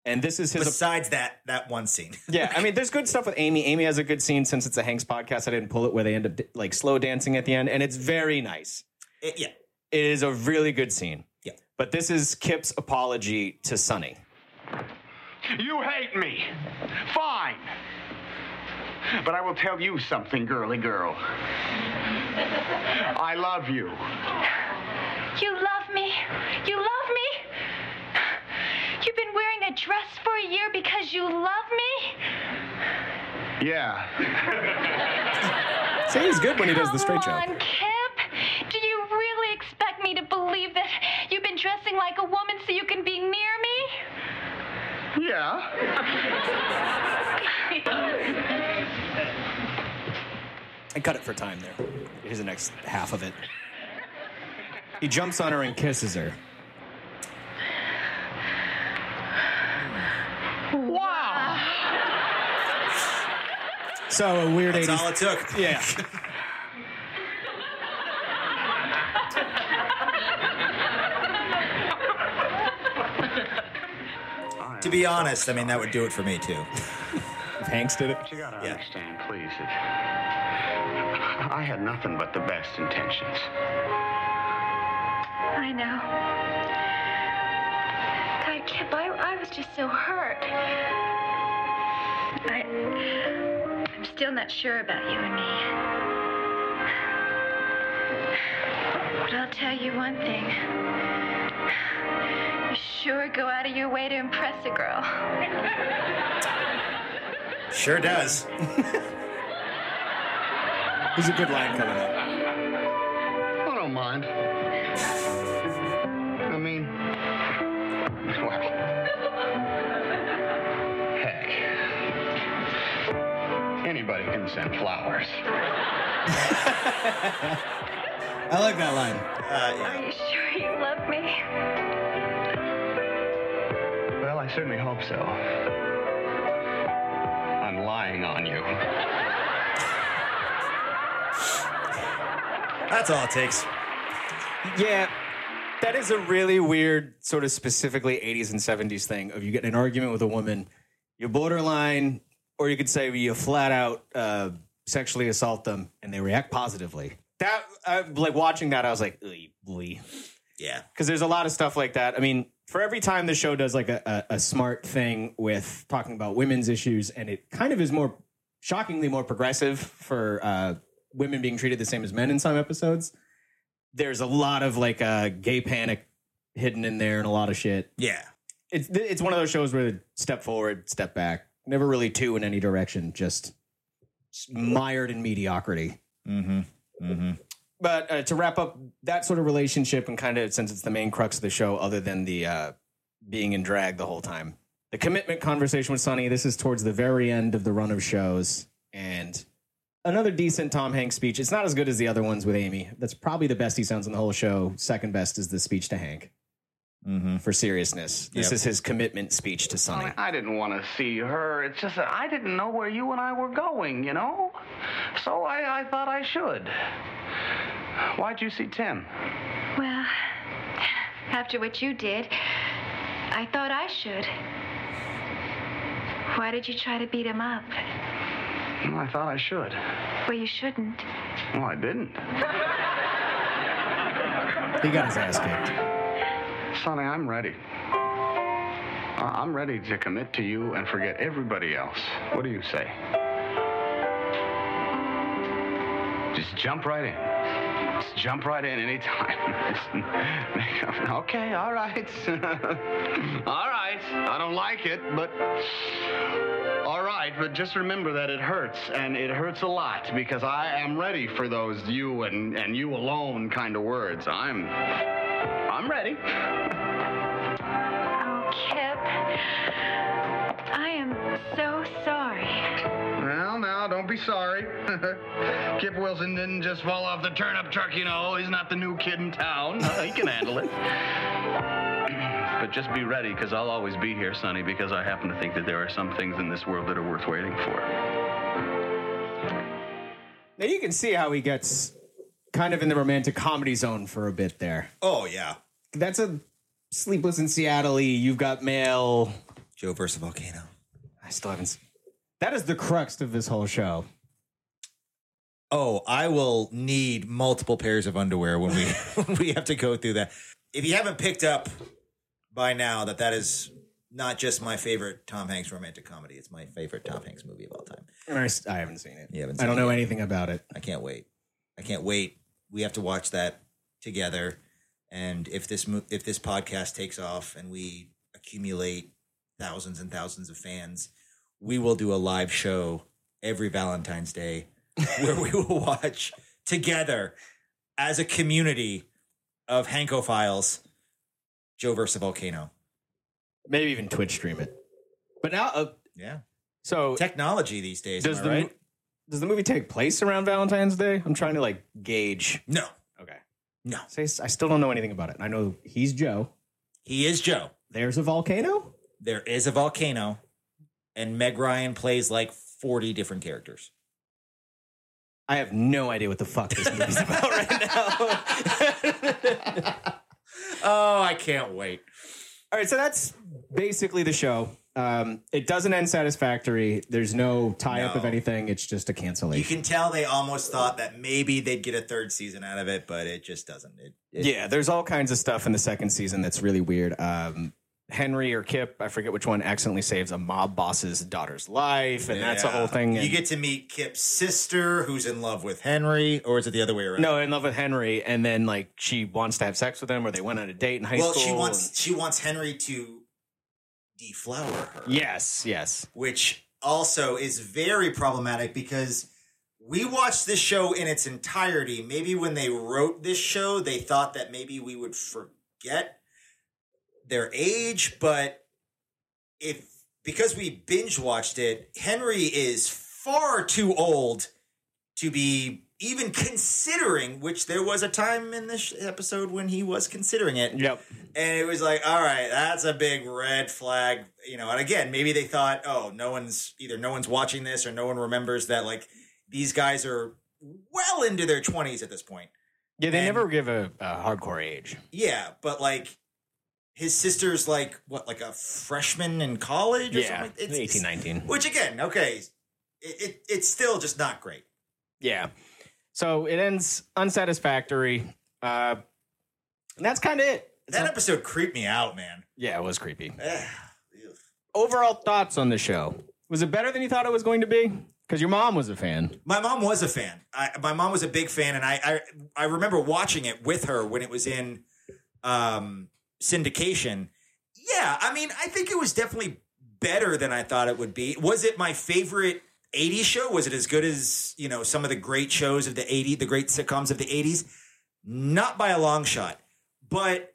and this is his Besides that, that one scene. yeah, I mean, there's good stuff with Amy. Amy has a good scene since it's a Hanks podcast. I didn't pull it where they end up like slow dancing at the end, and it's very nice. It- yeah. It is a really good scene. Yeah. But this is Kip's apology to Sonny. You hate me. Fine. But I will tell you something, girly girl. I love you. You love me? You love me? You've been wearing a dress for a year because you love me? Yeah. See, he's good when he does the straight Come on, Kip. Do you really expect me to believe that you've been dressing like a woman so you can be near me? Yeah. I cut it for time there. Here's the next half of it. He jumps on her and kisses her. Wow. So a weird That's 80s. all it took. Yeah. To be honest, I mean, that would do it for me too. Hanks did it. But you gotta Yeah. understand, please. I had nothing but the best intentions. I know. God, Kip, I, I was just so hurt. I, I'm still not sure about you and me. But I'll tell you one thing. You sure go out of your way to impress a girl. Sure does. There's a good line coming up. Anybody flowers. I like that line. Uh, Are you sure you love me? Well, I certainly hope so. I'm lying on you. That's all it takes. Yeah, that is a really weird, sort of specifically 80s and 70s thing of you get in an argument with a woman, you borderline, or you could say you flat out uh, sexually assault them and they react positively. That, uh, like watching that, I was like, "Oy, boy. Yeah. Because there's a lot of stuff like that. I mean, for every time the show does like a, a, a smart thing with talking about women's issues, and it kind of is more shockingly more progressive for uh, women being treated the same as men in some episodes. There's a lot of like uh, gay panic hidden in there and a lot of shit. Yeah. It's it's one of those shows where step forward, step back, never really two in any direction, just mired in mediocrity. Mm-hmm. Mm-hmm. But uh, to wrap up that sort of relationship, and kind of since it's the main crux of the show, other than the uh, being in drag the whole time, the commitment conversation with Sonny. This is towards the very end of the run of shows, and another decent Tom Hanks speech. It's not as good as the other ones with Amy. That's probably the best he sounds in the whole show. Second best is the speech to Hank. Mm-hmm. For seriousness, this Yep. is his commitment speech to Sonny. I, I didn't want to see her. It's just that I didn't know where you and I were going, you know? So I, I thought I should. Why'd you see Tim? Well, after what you did, I thought I should. Why did you try to beat him up? Well, I thought I should. Well, you shouldn't. Well, I didn't. He got his ass kicked. Sonny, I'm ready. I'm ready to commit to you and forget everybody else. What do you say? Just jump right in. Just jump right in anytime. Okay, all right. all right. I don't like it, but all right. But just remember that it hurts, and it hurts a lot because I am ready for those you and, and you alone kind of words. I'm I'm ready. Oh, Kip. I am so sorry. Well, now, don't be sorry. Kip Wilson didn't just fall off the turnip truck, you know. He's not the new kid in town. Uh, he can handle it. but just be ready, because I'll always be here, Sonny, because I happen to think that there are some things in this world that are worth waiting for. Now you can see how he gets kind of in the romantic comedy zone for a bit there. Oh yeah, that's a Sleepless in Seattle. You've got mail. Joe versus Volcano. I still haven't. s- That is the crux of this whole show. Oh, I will need multiple pairs of underwear when we when we have to go through that. If you haven't picked up by now that that is not just my favorite Tom Hanks romantic comedy, it's my favorite Tom Hanks movie of all time. And I, I haven't seen it. You haven't I don't know yet. anything about it. I can't wait. I can't wait. We have to watch that together. And if this if this podcast takes off and we accumulate thousands and thousands of fans, we will do a live show every Valentine's Day where we will watch together as a community of Hankophiles Joe versus Volcano. Maybe even Twitch stream it. But now, uh, Yeah. So technology these days. Does the right? Does the movie take place around Valentine's Day? I'm trying to like gauge. No. Okay. No. So I still don't know anything about it. I know he's Joe. He is Joe. There's a volcano. There is a volcano, and Meg Ryan plays like 40 different characters. I have no idea what the fuck this movie's about right now. oh, I can't wait. All right, so that's basically the show. Um, it doesn't end satisfactory. There's no tie up of anything. It's just a cancellation. You cancellation. can tell they almost thought that maybe they'd get a third season out of it, but it just doesn't. It, it- yeah, there's all kinds of stuff in the second season that's really weird. Um, Henry or Kip, I forget which one, accidentally saves a mob boss's daughter's life, and that's a Yeah. whole thing. You and- get to meet Kip's sister, who's in love with Henry, or is it the other way around? no, in love with Henry, and then like she wants to have sex with him, or they went on a date in high school. well, school. she wants she wants Henry to deflower her. yes, yes. which also is very problematic because we watched this show in its entirety. Maybe when they wrote this show, they thought that maybe we would forget their age, but if because we binge watched it, Henry is far too old to be even considering, which there was a time in this episode when he was considering it. Yep. And it was like, all right, that's a big red flag, you know. And again, maybe they thought, oh, no one's either no one's watching this or no one remembers that like these guys are well into their 20s at this point. Yeah, they And- never give a, a hardcore age. Yeah, but like his sister's like what, like a freshman in college or Yeah, something? It's- 18, 19. Which again, okay, it, it it's still just not great. Yeah. So it ends unsatisfactory. Uh, and that's kind of it. That episode creeped me out, man. Yeah, it was creepy. Overall thoughts on the show? Was it better than you thought it was going to be? Because your mom was a fan. My mom was a fan. I, my mom was a big fan, and I, I I remember watching it with her when it was in um, syndication. Yeah, I mean, I think it was definitely better than I thought it would be. Was it my favorite 80s show? Was it as good as, you know, some of the great shows of the 80s, the great sitcoms of the 80s? Not by a long shot. But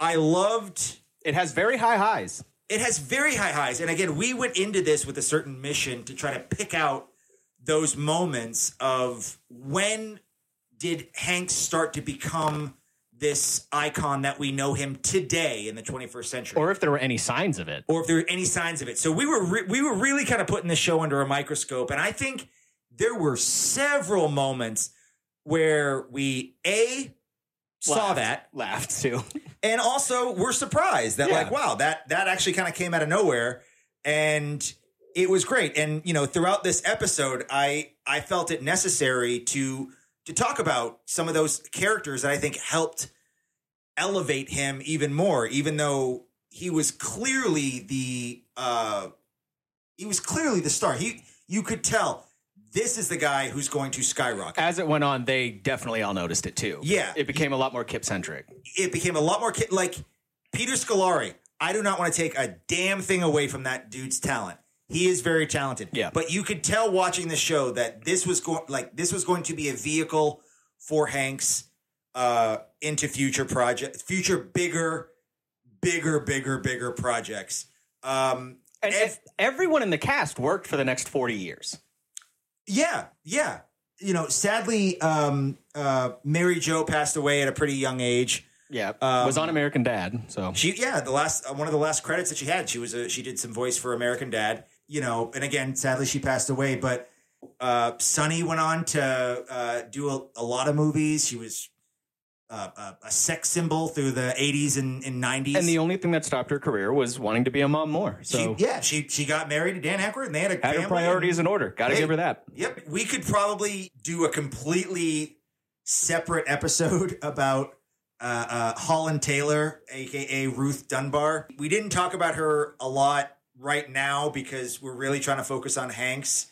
I loved It has very high highs. it has very high highs. And again, we went into this with a certain mission to try to pick out those moments of when did Hanks start to become this icon that we know him today in the 21st century, Or if there were any signs of it. or if there were any signs of it. So we were re- we were really kind of putting the show under a microscope, and I think there were several moments where we a saw Laughed. that Laughed too. and also we're surprised that Yeah. like wow that that actually kind of came out of nowhere and it was great and you know throughout this episode i i felt it necessary to to talk about some of those characters that i think helped elevate him even more even though he was clearly the uh he was clearly the star he you could tell this is the guy who's going to skyrocket As it went on, they definitely all noticed it too. Yeah. It became a lot more Kip centric. it became a lot more ki- like Peter Scolari. I do not want to take a damn thing away from that dude's talent. He is very talented. Yeah. But you could tell watching the show that this was going like this was going to be a vehicle for Hanks uh into future projects, future bigger bigger bigger bigger projects. Um And ev- everyone in the cast worked for the next 40 years. Yeah, yeah. You know, sadly um uh Mary Jo passed away at a pretty young age. Yeah. Um, was on American Dad. So She yeah, the last uh, one of the last credits that she had, she was a, she did some voice for American Dad. You know, and again, sadly she passed away. But uh, Sonny went on to uh, do a, a lot of movies. She was uh, a, a sex symbol through the '80s and, and '90s. And the only thing that stopped her career was wanting to be a mom more. So she, yeah, she she got married to Dan Aykroyd, and they had a had her priorities and- in order. Got to give her that. Yep, we could probably do a completely separate episode about uh, uh, Holland Taylor, aka Ruth Dunbar. We didn't talk about her a lot right now because we're really trying to focus on Hanks,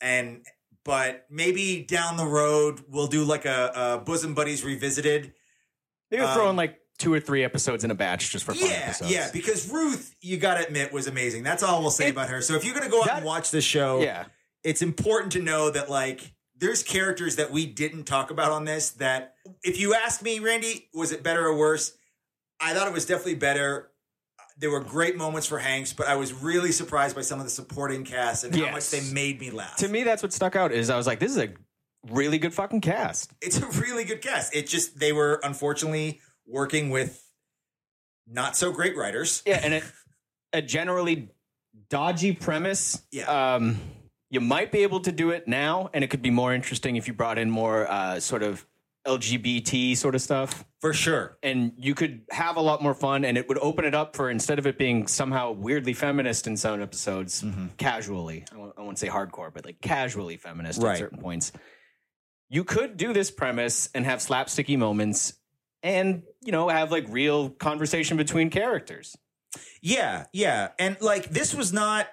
and but maybe down the road we'll do like a, a bosom buddies revisited. We'll throw Um, in like two or three episodes in a batch just for fun Yeah, episodes. yeah, because Ruth, you got to admit, was amazing. That's all we'll say about her. So if you're gonna go out and watch the show, Yeah. it's important to know that like there's characters that we didn't talk about on this that if you ask me randy was it better or worse i thought it was definitely better there were great moments for hanks but i was really surprised by some of the supporting cast and how much Yes. they made me laugh To me, that's what stuck out is I was like, this is a really good fucking cast. it's a really good cast it just they were unfortunately working with not so great writers Yeah, and it, a generally dodgy premise. Yeah. Um, you might be able to do it now, and it could be more interesting if you brought in more uh, sort of LGBT sort of stuff. for sure And you could have a lot more fun, and it would open it up for instead of it being somehow weirdly feminist in some episodes, mm-hmm. casually. I won't, I won't say hardcore, but like casually feminist Right. at certain points. You could do this premise and have slapsticky moments, and you know have like real conversation between characters. yeah yeah and like this was not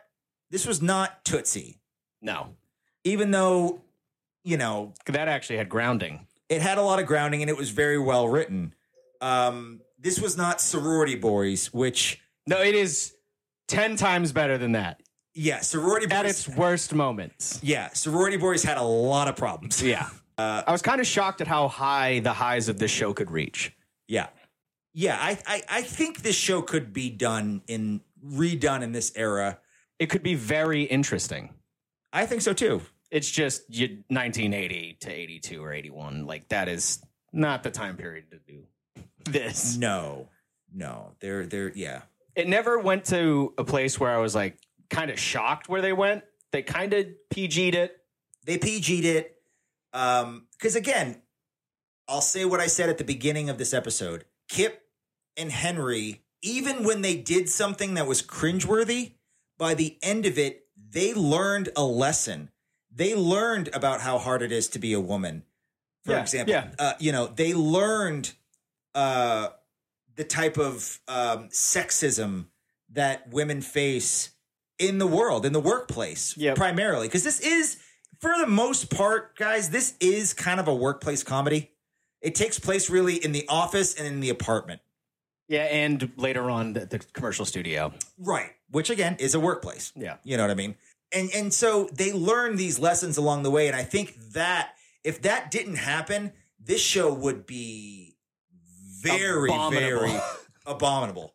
this was not tootsie No, even though you know that actually had grounding. It had a lot of grounding and it was very well written. Um, this was not sorority boys, which No, it is ten times better than that yeah, sorority boys at its worst moments. yeah, sorority boys had a lot of problems. Yeah, I was kind of shocked at how high the highs of this show could reach. Yeah, yeah. I, I I think this show could be done in redone in this era. It could be very interesting. I think so too. It's just you, 1980 to 82 or 81. Like that is not the time period to do this. No, no. They're they're yeah. It never went to a place where I was like kind of shocked where they went. They kind of PG'd it. They PG'd it. Um, because again, I'll say what I said at the beginning of this episode. Kip and Henry, even when they did something that was cringeworthy, by the end of it, they learned a lesson. They learned about how hard it is to be a woman. For Yeah, example, yeah. uh, you know, they learned uh, the type of um, sexism that women face in the world, in the workplace, Yep. primarily. Because this is, for the most part, guys, this is kind of a workplace comedy. It takes place really in the office and in the apartment. Yeah, and later on the, the commercial studio. Right. Which again is a workplace. Yeah. You know what I mean? And and so they learn these lessons along the way. And I think that if that didn't happen, this show would be very, Abominable. very abominable.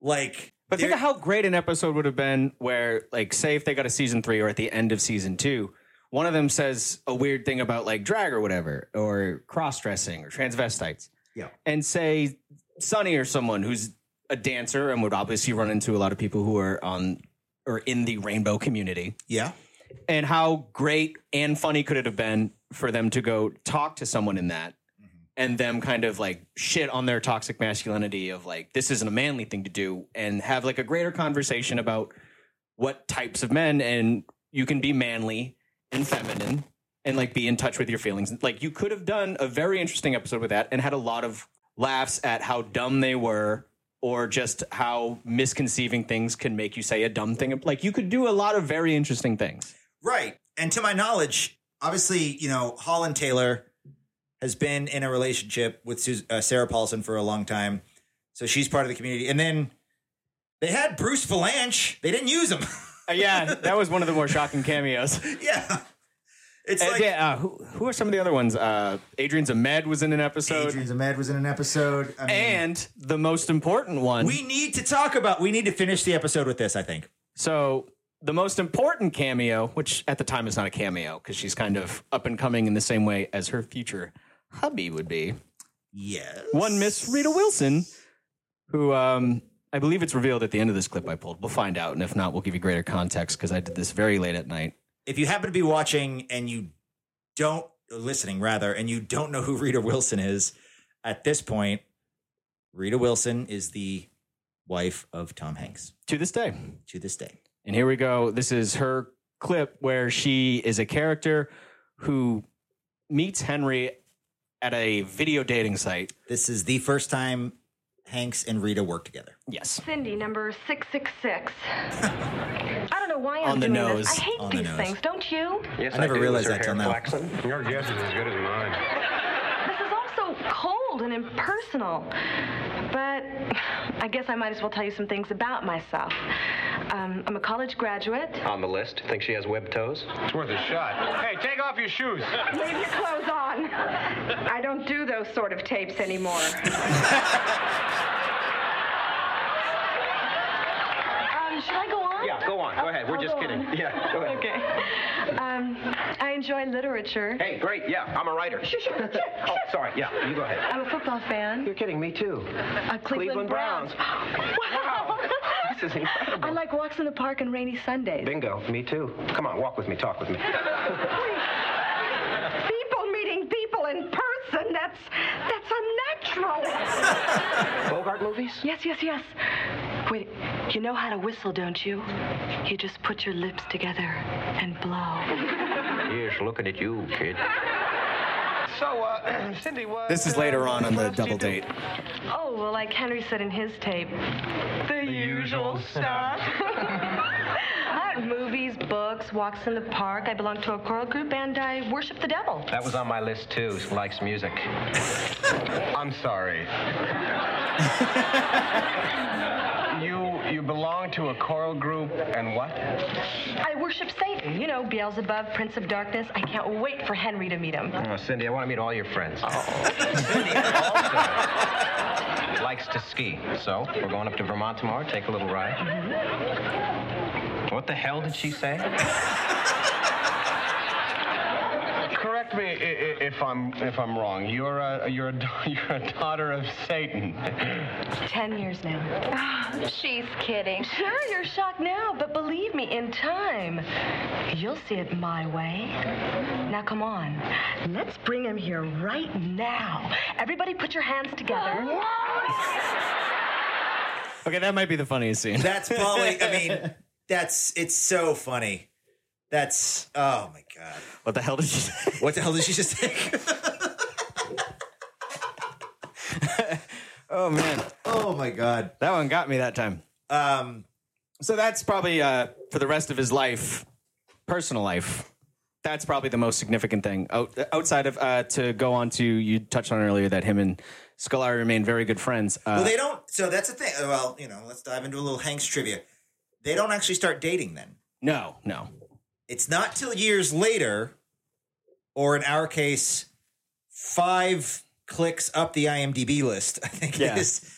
Like But think of how great an episode would have been where, like, say if they got a season three or at the end of season two, one of them says a weird thing about like drag or whatever, or cross dressing or transvestites. Yeah. And say Sonny or someone who's a dancer and would obviously run into a lot of people who are on or in the rainbow community. Yeah. And how great and funny could it have been for them to go talk to someone in that mm-hmm. and them kind of like shit on their toxic masculinity of like this isn't a manly thing to do and have like a greater conversation about what types of men and you can be manly and feminine and like be in touch with your feelings. Like you could have done a very interesting episode with that and had a lot of laughs at how dumb they were or just how misconceiving things can make you say a dumb thing. Like you could do a lot of very interesting things. Right. And to my knowledge, obviously, you know, Holland Taylor has been in a relationship with Sus- uh, Sarah Paulson for a long time. So she's part of the community. And then they had Bruce Vilanch. They didn't use him. Uh, yeah, that was one of the more shocking cameos. yeah. It's Uh, like yeah, uh, who, who are some of the other ones? Uh, Adrian Zmed was in an episode. Adrian Zmed was in an episode. I mean, and the most important one. we need to talk about, we need to finish the episode with this, I think. So the most important cameo, which at the time is not a cameo because she's kind of up and coming in the same way as her future hubby would be. Yes. One Miss Rita Wilson, who um, I believe it's revealed at the end of this clip I pulled. We'll find out, and if not, we'll give you greater context because I did this very late at night. If you happen to be watching and you don't, listening rather, and you don't know who Rita Wilson is, at this point, Rita Wilson is the wife of Tom Hanks To this day. to this day. And here we go. This is her clip where she is a character who meets Henry at a video dating site. This is the first time Hanks and Rita work together. Yes. Cindy, number 666. I don't know why I'm On the doing nose. this. I hate On the these nose. things, don't you? Yes, I never do. realized Is that till now. flaxen? Your guess is as good as mine. This is also cold and impersonal. But I guess I might as well tell you some things about myself. Um, I'm a college graduate. On the list. Think she has webbed toes? It's worth a shot. Hey, take off your shoes. Leave your clothes on. I don't do those sort of tapes anymore. um, should I go on? Yeah, go on. Go ahead. We're I'll just go kidding. on. Yeah, go ahead. Okay. Um, I enjoy literature. Hey, great. Yeah, I'm a writer. oh, sorry. Yeah, you go ahead. I'm a football fan. You're kidding me too. Uh, Cleveland, Cleveland Browns. wow. This is incredible. I like walks in the park and rainy Sundays. Bingo. Me too. Come on, walk with me. Talk with me. People meeting people in person, that's that's unnatural. Bogart movies? yes, yes, yes. Wait, you know how to whistle, don't you? You just put your lips together and blow. Yes, looking at you, kid. So, uh, Cindy, what? This is later on on the else do you double date. Oh, well, like Henry said in his tape, the, usual stuff. I movies, books, walks in the park. I belong to a choral group, and I worship the devil. That was on my list too. Likes music. I'm sorry. you you belong to a choral group and what? I worship Satan. You know, Beelzebub, Prince of Darkness. I can't wait for Henry to meet him. Oh, Cindy, I want to meet all your friends. Oh. Cindy also likes to ski. So we're going up to Vermont tomorrow. Take a little ride. Mm-hmm. What the hell did she say? Correct me i- i- if I'm if I'm wrong. You're a you're a you're a daughter of Satan. Ten years now. She's kidding. Sure, you're shocked now, but believe me, in time, you'll see it my way. Now, come on. Let's bring him here right now. Everybody put your hands together. Okay, that might be the funniest scene. That's probably, I mean, that's, it's so funny. That's, oh my God. What the hell did she say? What the hell did she just say? Oh man, oh my God. that one got me that time. Um, So that's probably uh, for the rest of his life, personal life. That's probably the most significant thing. Out, outside of uh, to go on to you touched on earlier that him and Scolari remain very good friends. Uh, well, they don't, so that's the thing. Well, you know, let's dive into a little Hanks trivia. They don't actually start dating then. no, no. It's not till years later, or in our case, five clicks up the IMDb list, I think Yeah. it is,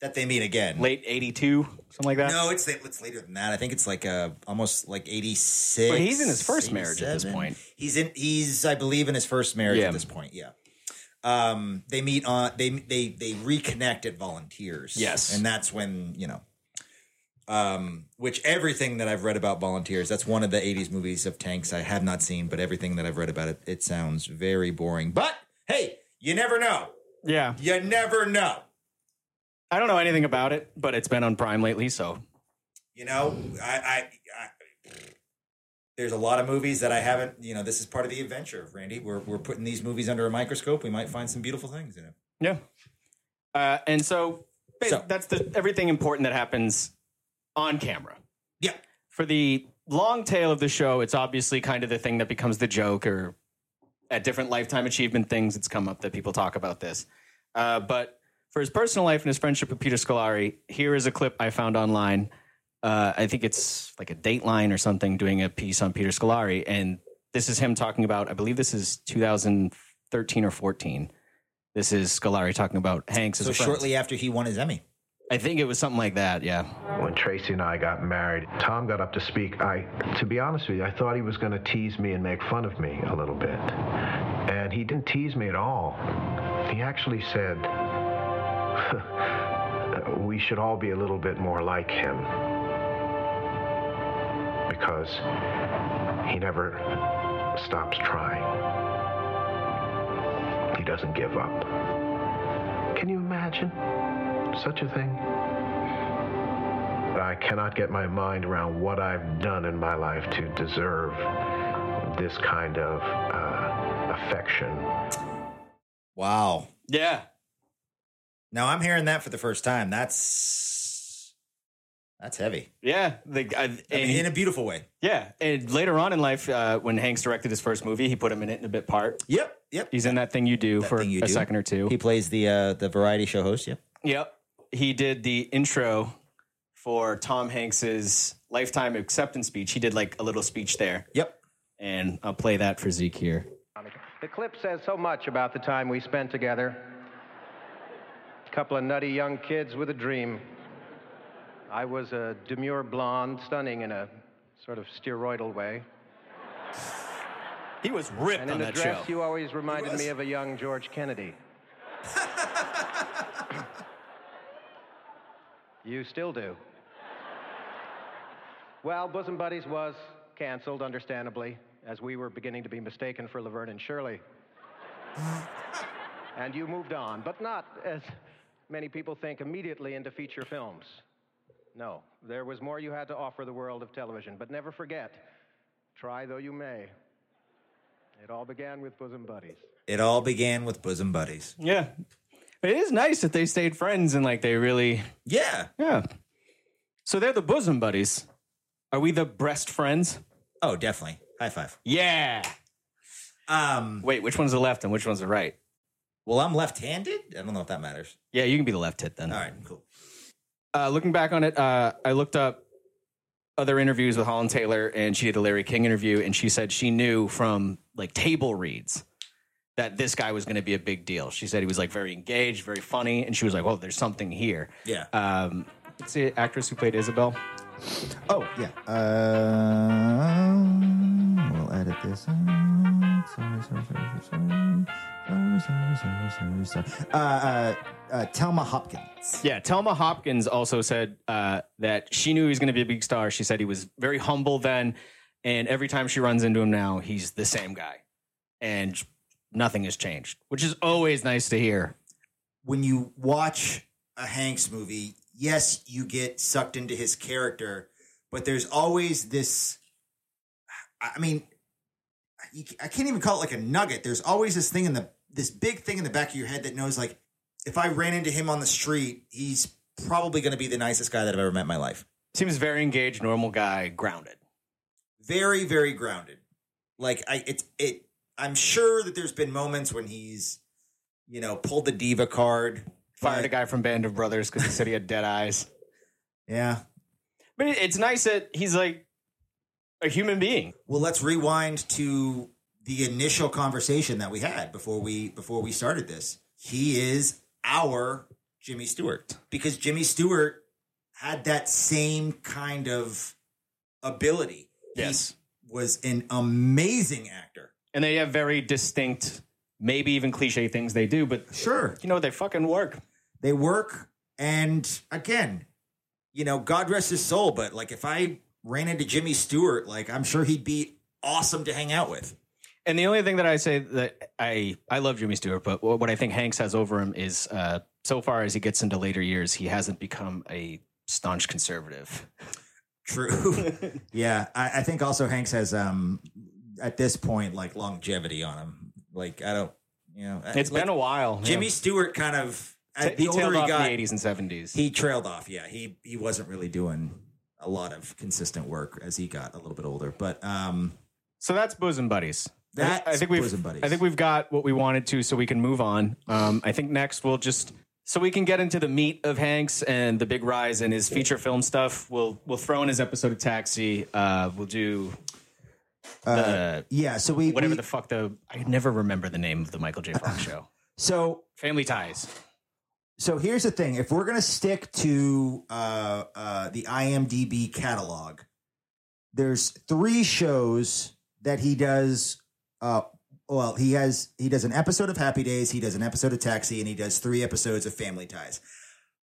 that they meet again. Late '82, something like that. No, it's it's later than that. I think it's like uh almost like eighty six. But he's in his first marriage at this point. He's in. He's I believe in his first marriage Yeah. at this point. Yeah. Um, they meet on they they they reconnect at Volunteers. Yes. and that's when you know. Um, which everything that I've read about Volunteers, that's one of the '80s movies of Hanks I have not seen, but everything that I've read about it, it sounds very boring. But hey, you never know. Yeah, You never know. I don't know anything about it, but it's been on Prime lately, so You know, I, I, I there's a lot of movies that I haven't. You know, this is part of the adventure, Randy. We're we're putting these movies under a microscope. We might find some beautiful things in it. yeah. Uh, and so, So- that's the everything important that happens on camera. Yeah. For the long tail of the show, it's obviously kind of the thing that becomes the joke, or at different lifetime achievement things, it's come up that people talk about this. Uh, but for his personal life and his friendship with Peter Scolari, here is a clip I found online. Uh, I think it's like a Dateline or something doing a piece on Peter Scolari, and this is him talking about. I believe this is 2013 or 14. This is Scolari talking about Hanks as So shortly after he won his Emmy, I think it was something like that. Yeah. When Tracy and I got married, Tom got up to speak. I, to be honest with you, I thought he was going to tease me and make fun of me a little bit. And he didn't tease me at all. He actually said, we should all be a little bit more like him. Because he never stops trying. He doesn't give up. Can you imagine such a thing? I cannot get my mind around what I've done in my life to deserve this kind of uh, affection. wow. Yeah. Now I'm hearing that for the first time. That's that's heavy. Yeah. The, I, I mean, in a beautiful way. yeah. And later on in life, uh, when Hanks directed his first movie, he put him in it in a bit part. Yep. Yep. He's in that thing you do That for You a Do. second or two. He plays the uh, the variety show host. Yep. Yep. He did the intro for Tom Hanks's lifetime acceptance speech. He did like a little speech there. Yep. And I'll play that for Zeke here. The clip says so much about the time we spent together. A couple of nutty young kids with a dream. I was a demure blonde, stunning in a sort of steroidal way. He was ripped And on in the that dress, show. you always reminded me of a young George Kennedy. You still do. Well, Bosom Buddies was canceled, understandably, as we were beginning to be mistaken for Laverne and Shirley. and you moved on, but not, as many people think, immediately into feature films. No, there was more you had to offer the world of television. But never forget, try though you may, it all began with Bosom Buddies. It all began with bosom buddies. Yeah. It is nice that they stayed friends and like they really Yeah. Yeah. So they're the bosom buddies. Are we the breast friends? Oh, definitely. High five. Yeah. Um. Wait, which one's the left and which one's the right? Well, I'm left-handed. I don't know if that matters. Yeah, you can be the left hit then. All right. Cool. Uh, looking back on it, uh, I looked up other interviews with Holland Taylor, and she did a Larry King interview, and she said she knew from like table reads that this guy was going to be a big deal. She said he was like very engaged, very funny, and she was like, "Well, there's something here." Yeah. Um, it's the actress who played Isabel. Oh yeah. Um, we'll edit this. Sorry, sorry, sorry, sorry, sorry, sorry, sorry, sorry, sorry, sorry. Uh, uh, uh, Telma Hopkins. Yeah, Telma Hopkins also said uh, that she knew he was going to be a big star. She said he was very humble then, and every time she runs into him now, he's the same guy, and nothing has changed, which is always nice to hear. When you watch a Hanks movie, yes, you get sucked into his character, but there's always this. I mean, I can't even call it like a nugget. There's always this thing in the this big thing in the back of your head that knows like if I ran into him on the street, he's probably going to be the nicest guy that I've ever met in my life. Seems very engaged, normal guy, grounded. Very, very grounded. Like I, it's it. I'm sure that there's been moments when he's, you know, pulled the diva card, Fired a guy from Band of Brothers because he said he had dead eyes. Yeah. But it- it's nice that he's like a human being. Well, let's rewind to the initial conversation that we had before we before we started this. He is our Jimmy Stewart because Jimmy Stewart had that same kind of ability. Yes. He was an amazing actor. And they have very distinct, maybe even cliche things they do, but sure, you know they fucking work. They work, and again, you know, God rest his soul, but like if I ran into Jimmy Stewart, like I'm sure he'd be awesome to hang out with. And the only thing that I say that I I love Jimmy Stewart, but what I think Hanks has over him is uh, so far as he gets into later years, he hasn't become a staunch conservative. True. yeah, I, I think also Hanks has um at this point like longevity on him. Like I don't, you know, It's like, been a while. yeah. Jimmy Stewart kind of at the he tailed older he got, in the 80s and 70s. he trailed off. Yeah, he he wasn't really doing a lot of consistent work as he got a little bit older. But um, So that's bosom buddies. That's I think we've bosom buddies. I think we've got what we wanted to, so we can move on. Um, I think next we'll just so we can get into the meat of Hanks and the big rise in his feature film stuff. We'll we'll throw in his episode of Taxi. Uh, we'll do the yeah. So we whatever we- the fuck the I never remember the name of the Michael J. Fox show. So Family Ties. So here's the thing: if we're gonna stick to uh, uh, the IMDb catalog, there's three shows that he does. Uh, well, he has he does an episode of Happy Days, he does an episode of Taxi, and he does three episodes of Family Ties.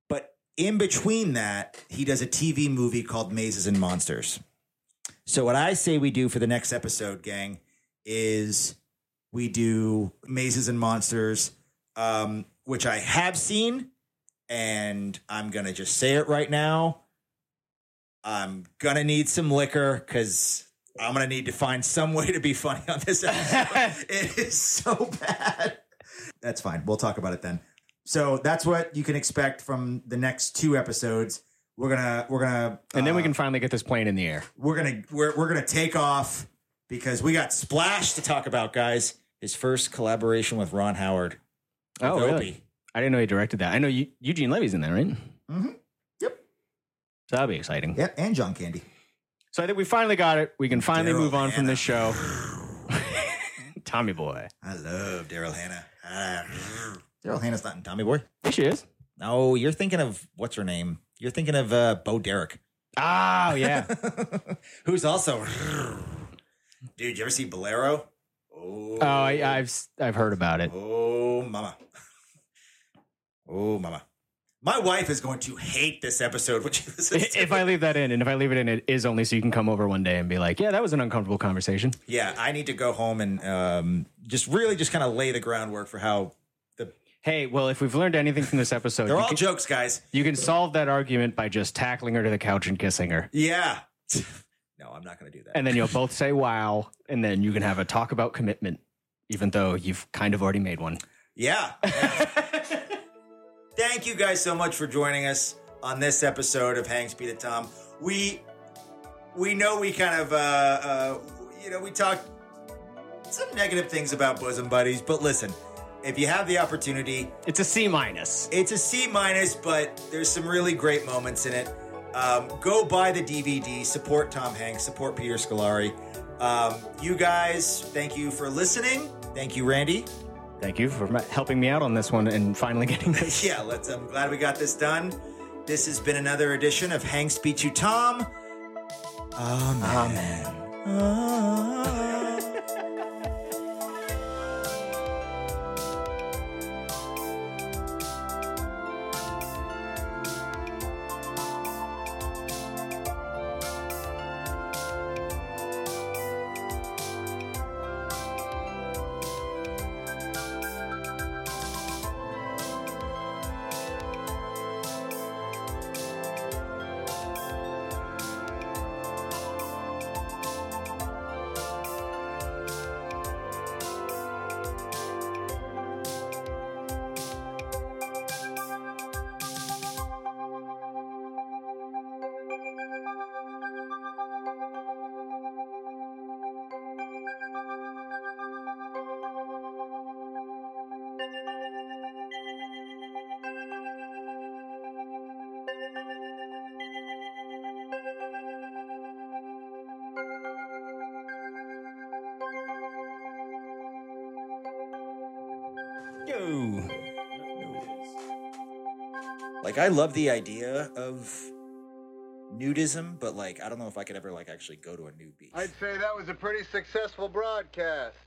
But in between that, he does a TV movie called Mazes and Monsters. So what I say we do for the next episode, gang, is we do Mazes and Monsters, um, which I have seen, and I'm gonna just say it right now. I'm gonna need some liquor because I'm gonna need to find some way to be funny on this episode. it is so bad. That's fine. We'll talk about it then. So that's what you can expect from the next two episodes. We're gonna we're gonna And then we uh, can finally get this plane in the air. we're gonna we're we're gonna take off because we got Splash to talk about, guys. His first collaboration with Ron Howard. Oh, really? Opie. I didn't know he directed that. I know Eu- Eugene Levy's in there, right? Mm-hmm. Yep. So that'll be exciting. Yep, and John Candy. So I think we finally got it. We can finally Daryl move on from this show. Tommy Boy. I love Daryl Hannah. Ah, Daryl Hannah's not in Tommy Boy. There she is. No, you're thinking of what's her name? You're thinking of uh, Bo Derek. Oh yeah. Who's also Dude, you ever see Bolero? Oh, Oh, I, I've I've heard about it. Oh, mama. Oh, mama. My wife is going to hate this episode when she listens If I leave that in, and if I leave it in, it is only so you can come over one day and be like, "Yeah, that was an uncomfortable conversation." Yeah, I need to go home and um, just really just kind of lay the groundwork for how. Hey, well, if we've learned anything from this episode, They're all can, jokes, guys. you can solve that argument by just tackling her to the couch and kissing her, Yeah. no, I'm not going to do that. and then you'll both say "Wow," and then you can have a talk about commitment, even though you've kind of already made one. Yeah. Thank you guys so much for joining us on this episode of Hanks Beat It Tom. We we know we kind of uh, uh you know we talked some negative things about bosom buddies, but listen, if you have the opportunity, It's a C minus. it's a C minus, but there's some really great moments in it. Um, go buy the DVD, support Tom Hanks, support Peter Scolari. Um, you guys, thank you for listening. Thank you, Randy. Thank you for helping me out on this one and finally getting this. yeah, let's. I'm glad we got this done. This has been another edition of Hanks Beat You Tom. Amen. Yo. Like I love the idea of nudism, but like I don't know if I could ever like actually go to a nude beach. I'd say that was a pretty successful broadcast.